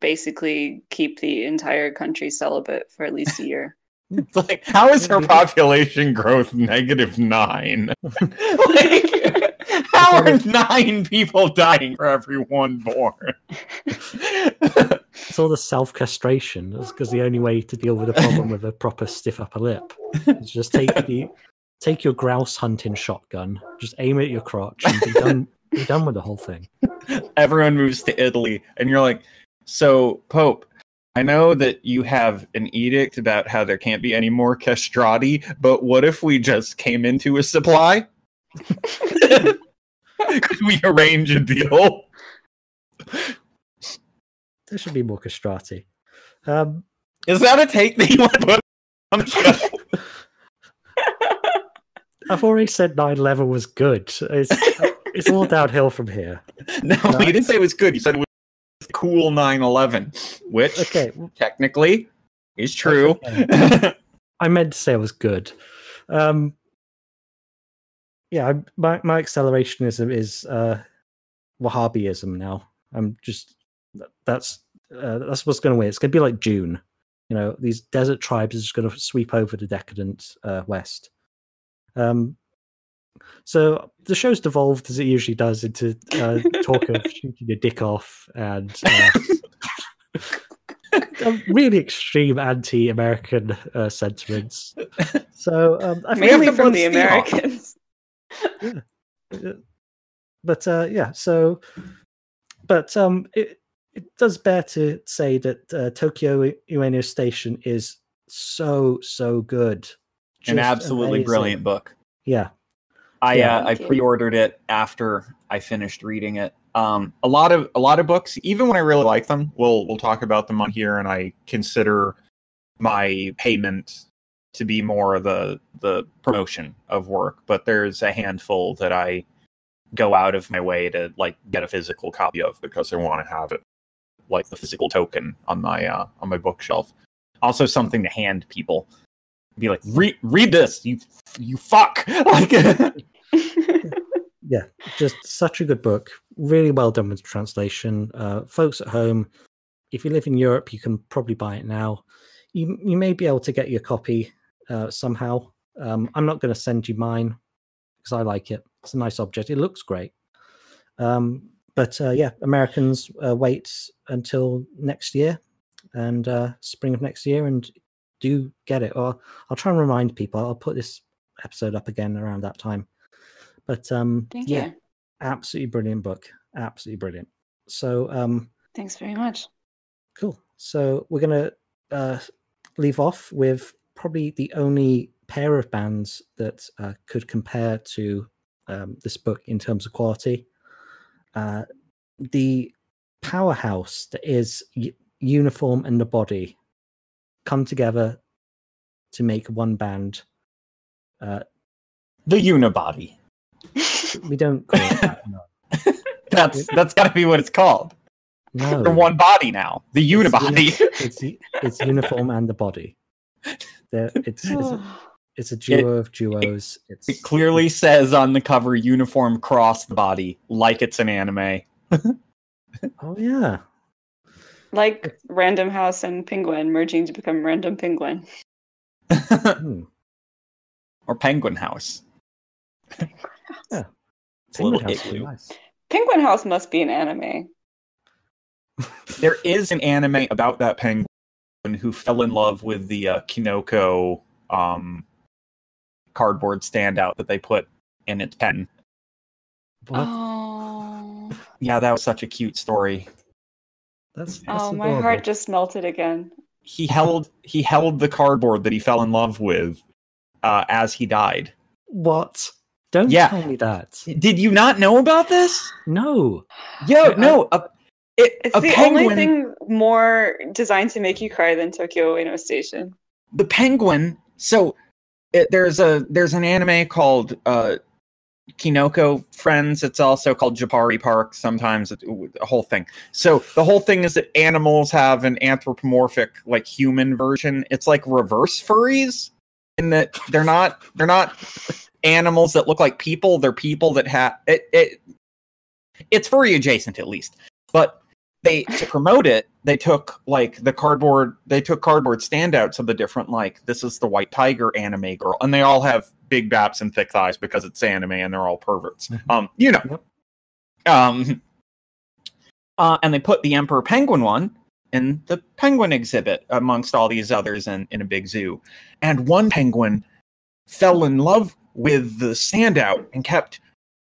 Speaker 3: basically keep the entire country celibate for at least a year.
Speaker 1: It's like, how is her population growth negative nine? like, how are nine people dying for every one born?
Speaker 2: it's all the self castration. That's because the only way to deal with a problem with a proper stiff upper lip is just take the take your grouse hunting shotgun, just aim it at your crotch, and be done. Be done with the whole thing.
Speaker 1: Everyone moves to Italy, and you're like, so Pope. I know that you have an edict about how there can't be any more castrati, but what if we just came into a supply? Could we arrange a deal?
Speaker 2: There should be more castrati. Um,
Speaker 1: Is that a take that you want to put on the show?
Speaker 2: I've already said 9/11 was good. It's it's all downhill from here.
Speaker 1: No, you didn't say it was good. You said it was cool 9/11, which
Speaker 2: Okay,
Speaker 1: technically is true.
Speaker 2: I meant to say it was good. Um, yeah, my my accelerationism is uh, Wahhabism now. I'm just that's uh, that's what's going to win. It's going to be like Dune. You know, these desert tribes are just going to sweep over the decadent uh, West. Um, so the show's devolved as it usually does into uh, talk of shooting your dick off and uh, really extreme anti-American uh, sentiments. So um, I think
Speaker 3: Mainly
Speaker 1: to
Speaker 3: from the. Americans.
Speaker 2: but uh, yeah, so but um, it it does bear to say that uh, Tokyo Ueno Station is so so good,
Speaker 1: An absolutely
Speaker 2: amazing.
Speaker 1: brilliant book.
Speaker 2: Yeah,
Speaker 1: I
Speaker 2: Yeah.
Speaker 1: uh, I
Speaker 3: you.
Speaker 1: pre-ordered it after I finished reading it. Um, a lot of a lot of books, even when I really like them, we'll we'll talk about them on here, and I consider my payment to be more the the promotion of work. But there's a handful that I go out of my way to like get a physical copy of because I want to have it like the physical token on my uh, on my bookshelf. Also, something to hand people. Be like, read read this, you you fuck. Like,
Speaker 2: yeah, just such a good book. Really well done with translation. Uh, folks at home, if you live in Europe, you can probably buy it now. You you may be able to get your copy uh, somehow. Um, I'm not going to send you mine because I like it. It's a nice object. It looks great. Um, but uh, yeah, Americans uh, wait until next year and uh, spring of next year and do get it. Or I'll try and remind people. I'll put this episode up again around that time. But um,
Speaker 3: Thank
Speaker 2: yeah,
Speaker 3: you.
Speaker 2: absolutely brilliant book. Absolutely brilliant. So um,
Speaker 3: Thanks very much.
Speaker 2: Cool. So we're going to uh, leave off with probably the only pair of bands that uh, could compare to um, this book in terms of quality. Uh, the powerhouse that is Uniform and the Body come together to make one band. Uh,
Speaker 1: the unibody.
Speaker 2: we don't call it that. No.
Speaker 1: That's that's got to be what it's called.
Speaker 2: no.
Speaker 1: For one body now, the
Speaker 2: It's uni-
Speaker 1: unibody.
Speaker 2: It's, it's Uniform and the Body. They're, it's, it's, a, it's a duo of duos. It's
Speaker 1: It clearly says on the cover "uniform cross the body," like it's an anime.
Speaker 2: Oh yeah.
Speaker 3: Like Random House and Penguin merging to become Random Penguin.
Speaker 1: Or Penguin House.
Speaker 2: Yeah.
Speaker 1: It's a little
Speaker 2: Penguin House would
Speaker 1: igloo.
Speaker 2: nice.
Speaker 3: Penguin House must be an anime.
Speaker 1: There is an anime about that penguin who fell in love with the uh, Kemono um, cardboard standout that they put in its pen.
Speaker 2: What?
Speaker 3: Oh,
Speaker 1: Yeah, that was such a cute story.
Speaker 2: That's, that's
Speaker 3: oh, my
Speaker 2: adorable.
Speaker 3: heart just melted again.
Speaker 1: He held he held the cardboard that he fell in love with uh, as he died.
Speaker 2: What? Don't
Speaker 1: Yeah.
Speaker 2: tell me that.
Speaker 1: Did you not know about this?
Speaker 2: No.
Speaker 1: Yo,
Speaker 2: I-
Speaker 1: no. A, it,
Speaker 3: It's
Speaker 1: a
Speaker 3: the
Speaker 1: penguin,
Speaker 3: only thing more designed to make you cry than Tokyo Ueno Station.
Speaker 1: the penguin. So it, there's a there's an anime called uh, Kemono Friends. It's also called Japari Park. Sometimes a whole thing. So the whole thing is that animals have an anthropomorphic like human version. It's like reverse furries in that they're not they're not animals that look like people. They're people that have it. it it's furry adjacent at least, but they to promote it they took like the cardboard they took cardboard standouts of the different like this is the white tiger anime girl and they all have big baps and thick thighs because it's anime and they're all perverts.
Speaker 2: Mhm.
Speaker 1: um you know. Um uh and they put the emperor penguin one in the penguin exhibit amongst all these others in, in a big zoo. And one penguin fell in love with the standout and kept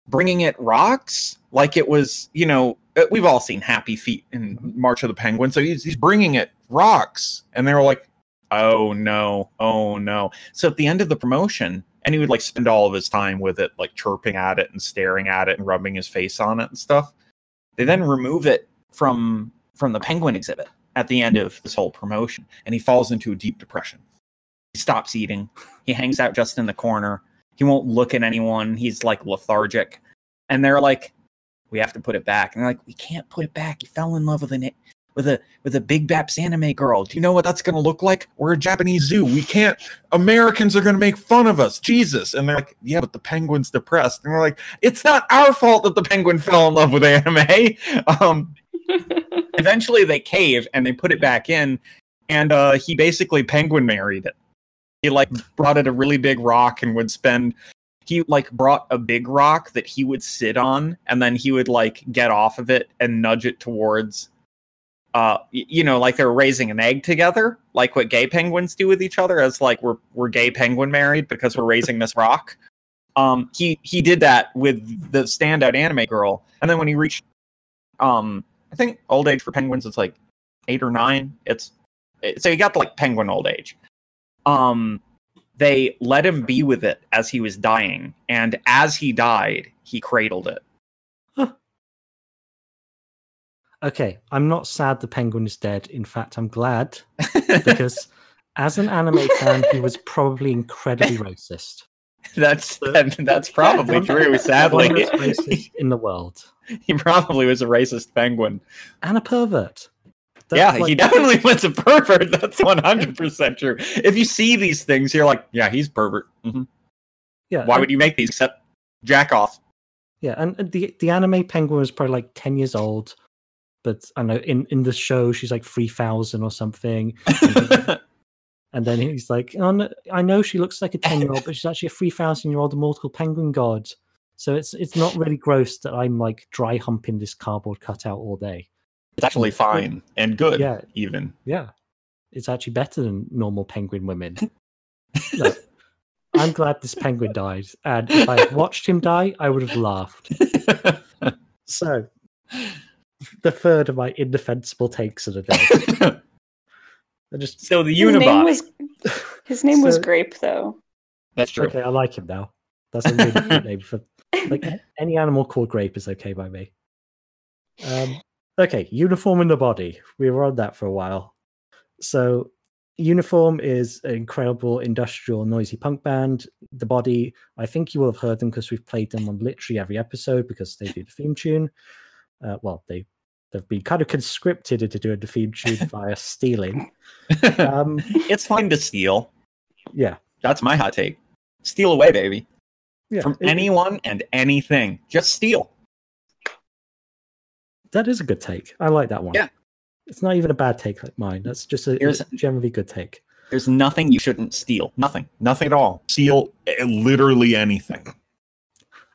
Speaker 1: bringing it rocks like it was you know Uh, we've all seen happy feet in march of the penguin so he's, he's bringing it rocks. And they were like oh no oh no. So at the end of the promotion and he would like spend all of his time with it like chirping at it and staring at it and rubbing his face on it and stuff. They then remove it from from the penguin exhibit at the end of this whole promotion and he falls into a deep depression. He stops eating. He hangs out just in the corner. He won't look at anyone. He's like lethargic. And they're like we have to put it back. And they're like we can't put it back. You fell in love with a with a with a big baps anime girl. Do you know what that's going to look like? We're a japanese zoo. We can't americans are going to make fun of us. Jesus. And they're like yeah but the penguin's depressed. And we're like it's not our fault that the penguin fell in love with anime. Um eventually they cave and they put it back in and uh he basically penguin married it. He like brought it a really big rock and would spend he like brought a big rock that he would sit on and then he would like get off of it and nudge it towards uh you know like they're raising an egg together like what gay penguins do with each other as like we're we're gay penguin married because we're raising this rock. Um he he did that with the standout anime girl and then when he reached um i think old age for penguins it's like eight or nine. It's it- so he got like penguin old age. Um they let him be with it as he was dying, and as he died, he cradled it.
Speaker 2: Okay, I'm not sad the penguin is dead. In fact, I'm glad because as an anime fan, he was probably incredibly racist.
Speaker 1: that's that, that's probably true. Sadly,
Speaker 2: racist in the world.
Speaker 1: he probably was a racist penguin.
Speaker 2: And a pervert. That's
Speaker 1: yeah,
Speaker 2: like-
Speaker 1: he definitely was a pervert. That's one hundred percent true. If you see these things, you're like, yeah, he's pervert. hmm
Speaker 2: Yeah,
Speaker 1: Why
Speaker 2: and-
Speaker 1: would you make these except jack off?
Speaker 2: Yeah, and the the anime penguin was probably like ten years old, but I know in in the show she's like three thousand or something, and then he's like, oh, no, I know she looks like a ten year old, but she's actually a three thousand year old immortal penguin god. So it's it's not really gross that I'm like dry humping this cardboard cutout all day.
Speaker 1: It's actually fine and good.
Speaker 2: Yeah.
Speaker 1: even.
Speaker 2: Yeah, it's actually better than normal penguin women. Look, I'm glad this penguin died, and if I had watched him die, I would have laughed. So, the third of my indefensible takes of the day. I just
Speaker 1: so the
Speaker 3: His name
Speaker 1: Unibot.
Speaker 3: was his name was Grape though.
Speaker 1: That's true.
Speaker 2: okay. I like him now. That's a really good name for like any animal called Grape is okay by me. Um, okay, uniform in the body. We were on that for a while. So, uniform is an incredible industrial noisy punk band. The body, I think you will have heard them because we've played them on literally every episode because they do the theme tune. Uh, well, they they've been kind of conscripted into doing the theme tune via stealing. Um,
Speaker 1: it's fine to steal.
Speaker 2: yeah,
Speaker 1: That's my hot take. Steal away, baby.
Speaker 2: yeah.
Speaker 1: From
Speaker 2: it-
Speaker 1: anyone and anything. Just steal.
Speaker 2: That is a good take. I like that one.
Speaker 1: Yeah.
Speaker 2: It's not even a bad take like mine. That's just a,
Speaker 1: Here's-
Speaker 2: a generally good take.
Speaker 1: There's nothing you shouldn't steal. Nothing. Nothing at all. Steal eh, literally anything.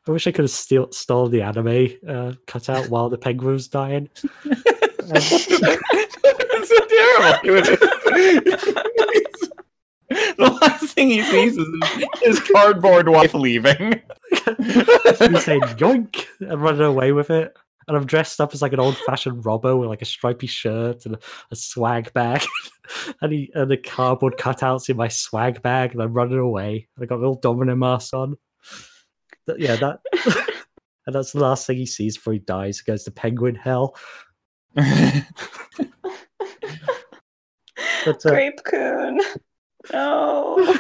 Speaker 2: I wish I could have steal, stole the anime uh, cut out while the penguin was dying.
Speaker 1: it's so terrible. The last thing he sees is his cardboard wife leaving.
Speaker 2: you say yoink and running away with it. And I'm dressed up as like an old fashioned robber with like a stripy shirt and a, a swag bag. and, he, and the cardboard cutouts in my swag bag. And I'm running away. And I got a little domino mask on. Th- yeah, that. and that's the last thing he sees before he dies. He goes to penguin hell. But, uh,
Speaker 3: Grape Coon. No.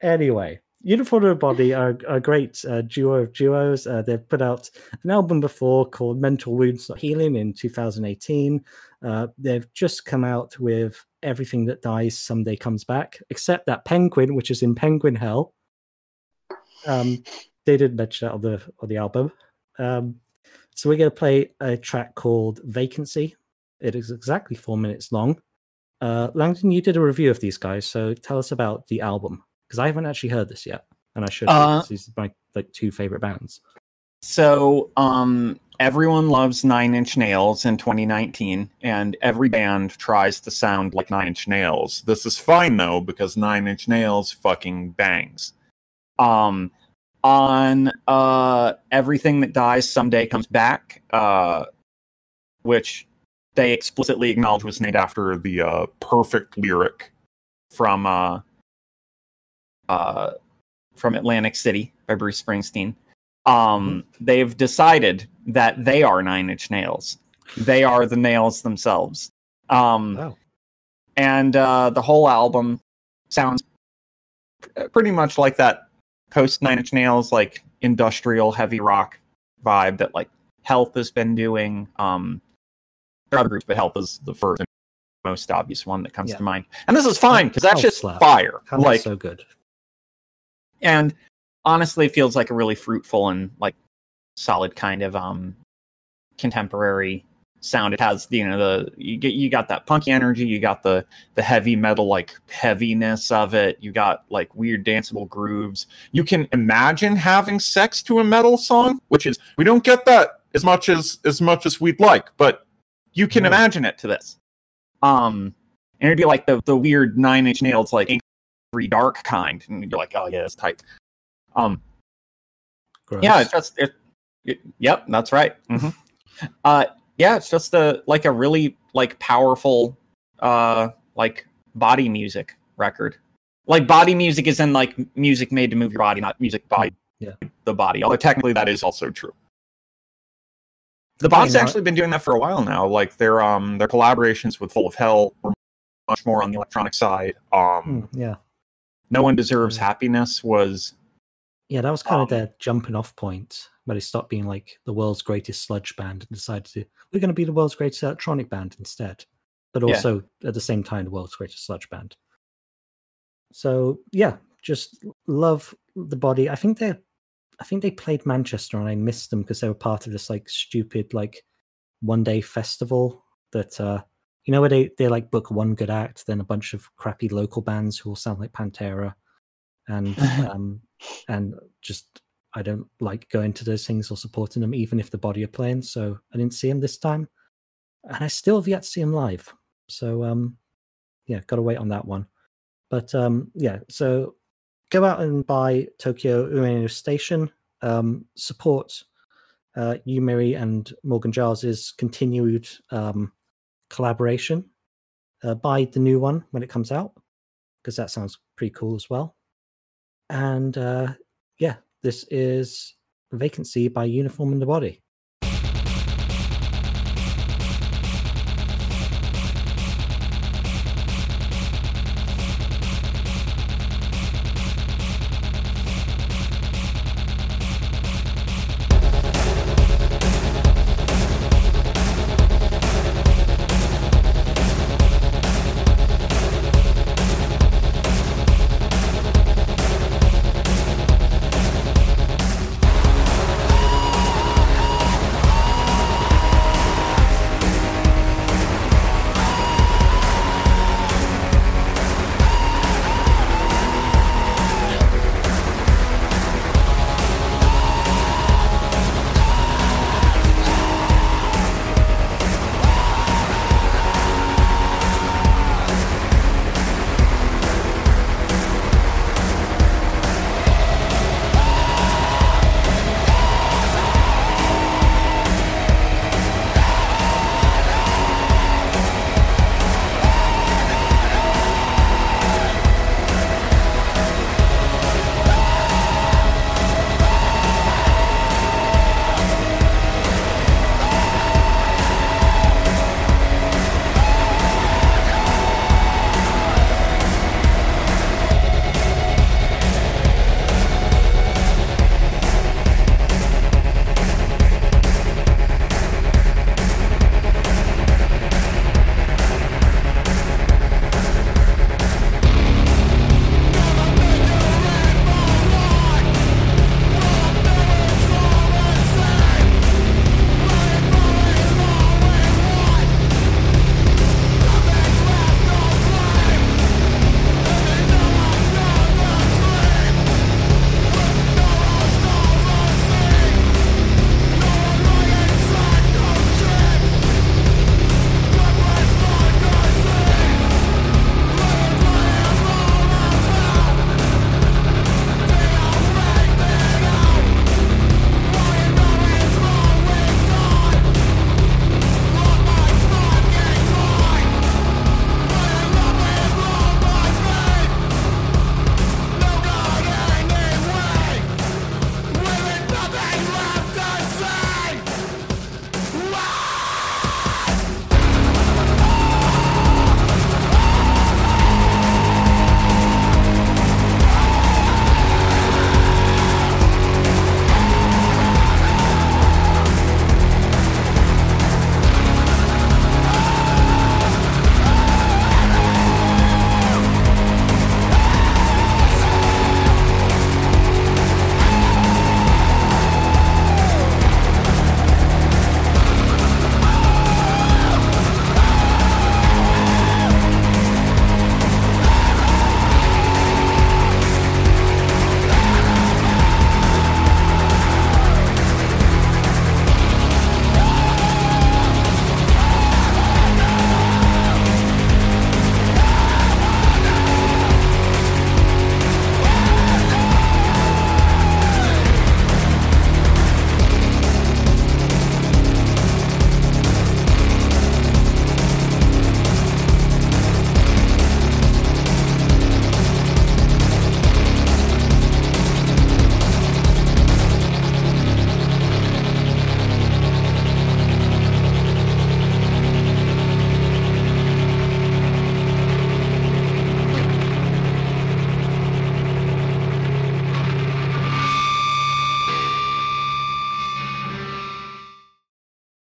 Speaker 2: Anyway, Uniform Body are a great uh, duo of duos. Uh, they've put out an album before called Mental Wounds Not Healing in 2018. Uh, they've just come out with Everything That Dies Someday Comes Back, except that Penguin, which is in Penguin Hell. Um, they didn't mention that on the on the album. Um, so we're going to play a track called Vacancy. It is exactly four minutes long. Uh, Langton, you did a review of these guys, so tell us about the album because I haven't actually heard this yet, and I should.
Speaker 1: Uh,
Speaker 2: Uh, these are my like two favorite bands.
Speaker 1: So, um, everyone loves Nine Inch Nails in 2019, and every band tries to sound like Nine Inch Nails. This is fine though because Nine Inch Nails fucking bangs. Um, on uh, everything that dies someday comes back, uh, which they explicitly acknowledge was named after the uh, perfect lyric from uh, from Atlantic City by Bruce Springsteen um they've decided that they are nine inch nails they are the nails themselves um
Speaker 2: Wow.
Speaker 1: and uh the whole album sounds pretty much like that post nine inch nails like industrial heavy rock vibe that like health has been doing um there are other groups but health is the first and most obvious one that comes
Speaker 2: Yeah.
Speaker 1: to mind and this is fine because that's just
Speaker 2: slap.
Speaker 1: fire
Speaker 2: How
Speaker 1: like
Speaker 2: so good.
Speaker 1: And honestly it feels like a really fruitful and like solid kind of um contemporary sound. It has you know the you get you got that punky energy you got the the heavy metal like heaviness of it. You got like weird danceable grooves. You can imagine having sex to a metal song which is we don't get that as much as as much as we'd like but you can imagine it to this. Um and it'd be like the the weird nine inch nails like angry dark kind and you're like oh yeah it's tight um,
Speaker 2: Gross.
Speaker 1: yeah, it's just it, it- Yep, that's right. hmm Uh, yeah, it's just a like a really like powerful, uh, like body music record. like body music is in like music made to move your body, not music by
Speaker 2: Yeah.
Speaker 1: the body. Although technically that is also true. The
Speaker 2: know-
Speaker 1: actually been doing that for a while now. Like their um their collaborations with Full of Hell were much more on the electronic side. Um,
Speaker 2: Hmm, yeah.
Speaker 1: No One Deserves
Speaker 2: Yeah.
Speaker 1: Happiness was
Speaker 2: Yeah, that was kind
Speaker 1: Um,
Speaker 2: of their jumping off point where they stopped being like the world's greatest sludge band and decided to we're going to be the world's greatest electronic band instead, but
Speaker 1: Yeah.
Speaker 2: also at the same time the world's greatest sludge band. So yeah, just love the body. I think they, I think they played Manchester and I missed them because they were part of this like stupid like one day festival that uh you know where they they like book one good act, then a bunch of crappy local bands who all sound like Pantera, and um and just I don't like going to those things or supporting them, even if the body are playing. So I didn't see him this time, and I still have yet to see him live. So um, yeah, got to wait on that one. But um, yeah, so go out and buy Tokyo Ueno Station. Um, support uh, Yu Miri and Morgan Giles's continued um, collaboration. Uh, buy the new one when it comes out because that sounds pretty cool as well. And uh, yeah, this is Vacancy by Uniform in the Body.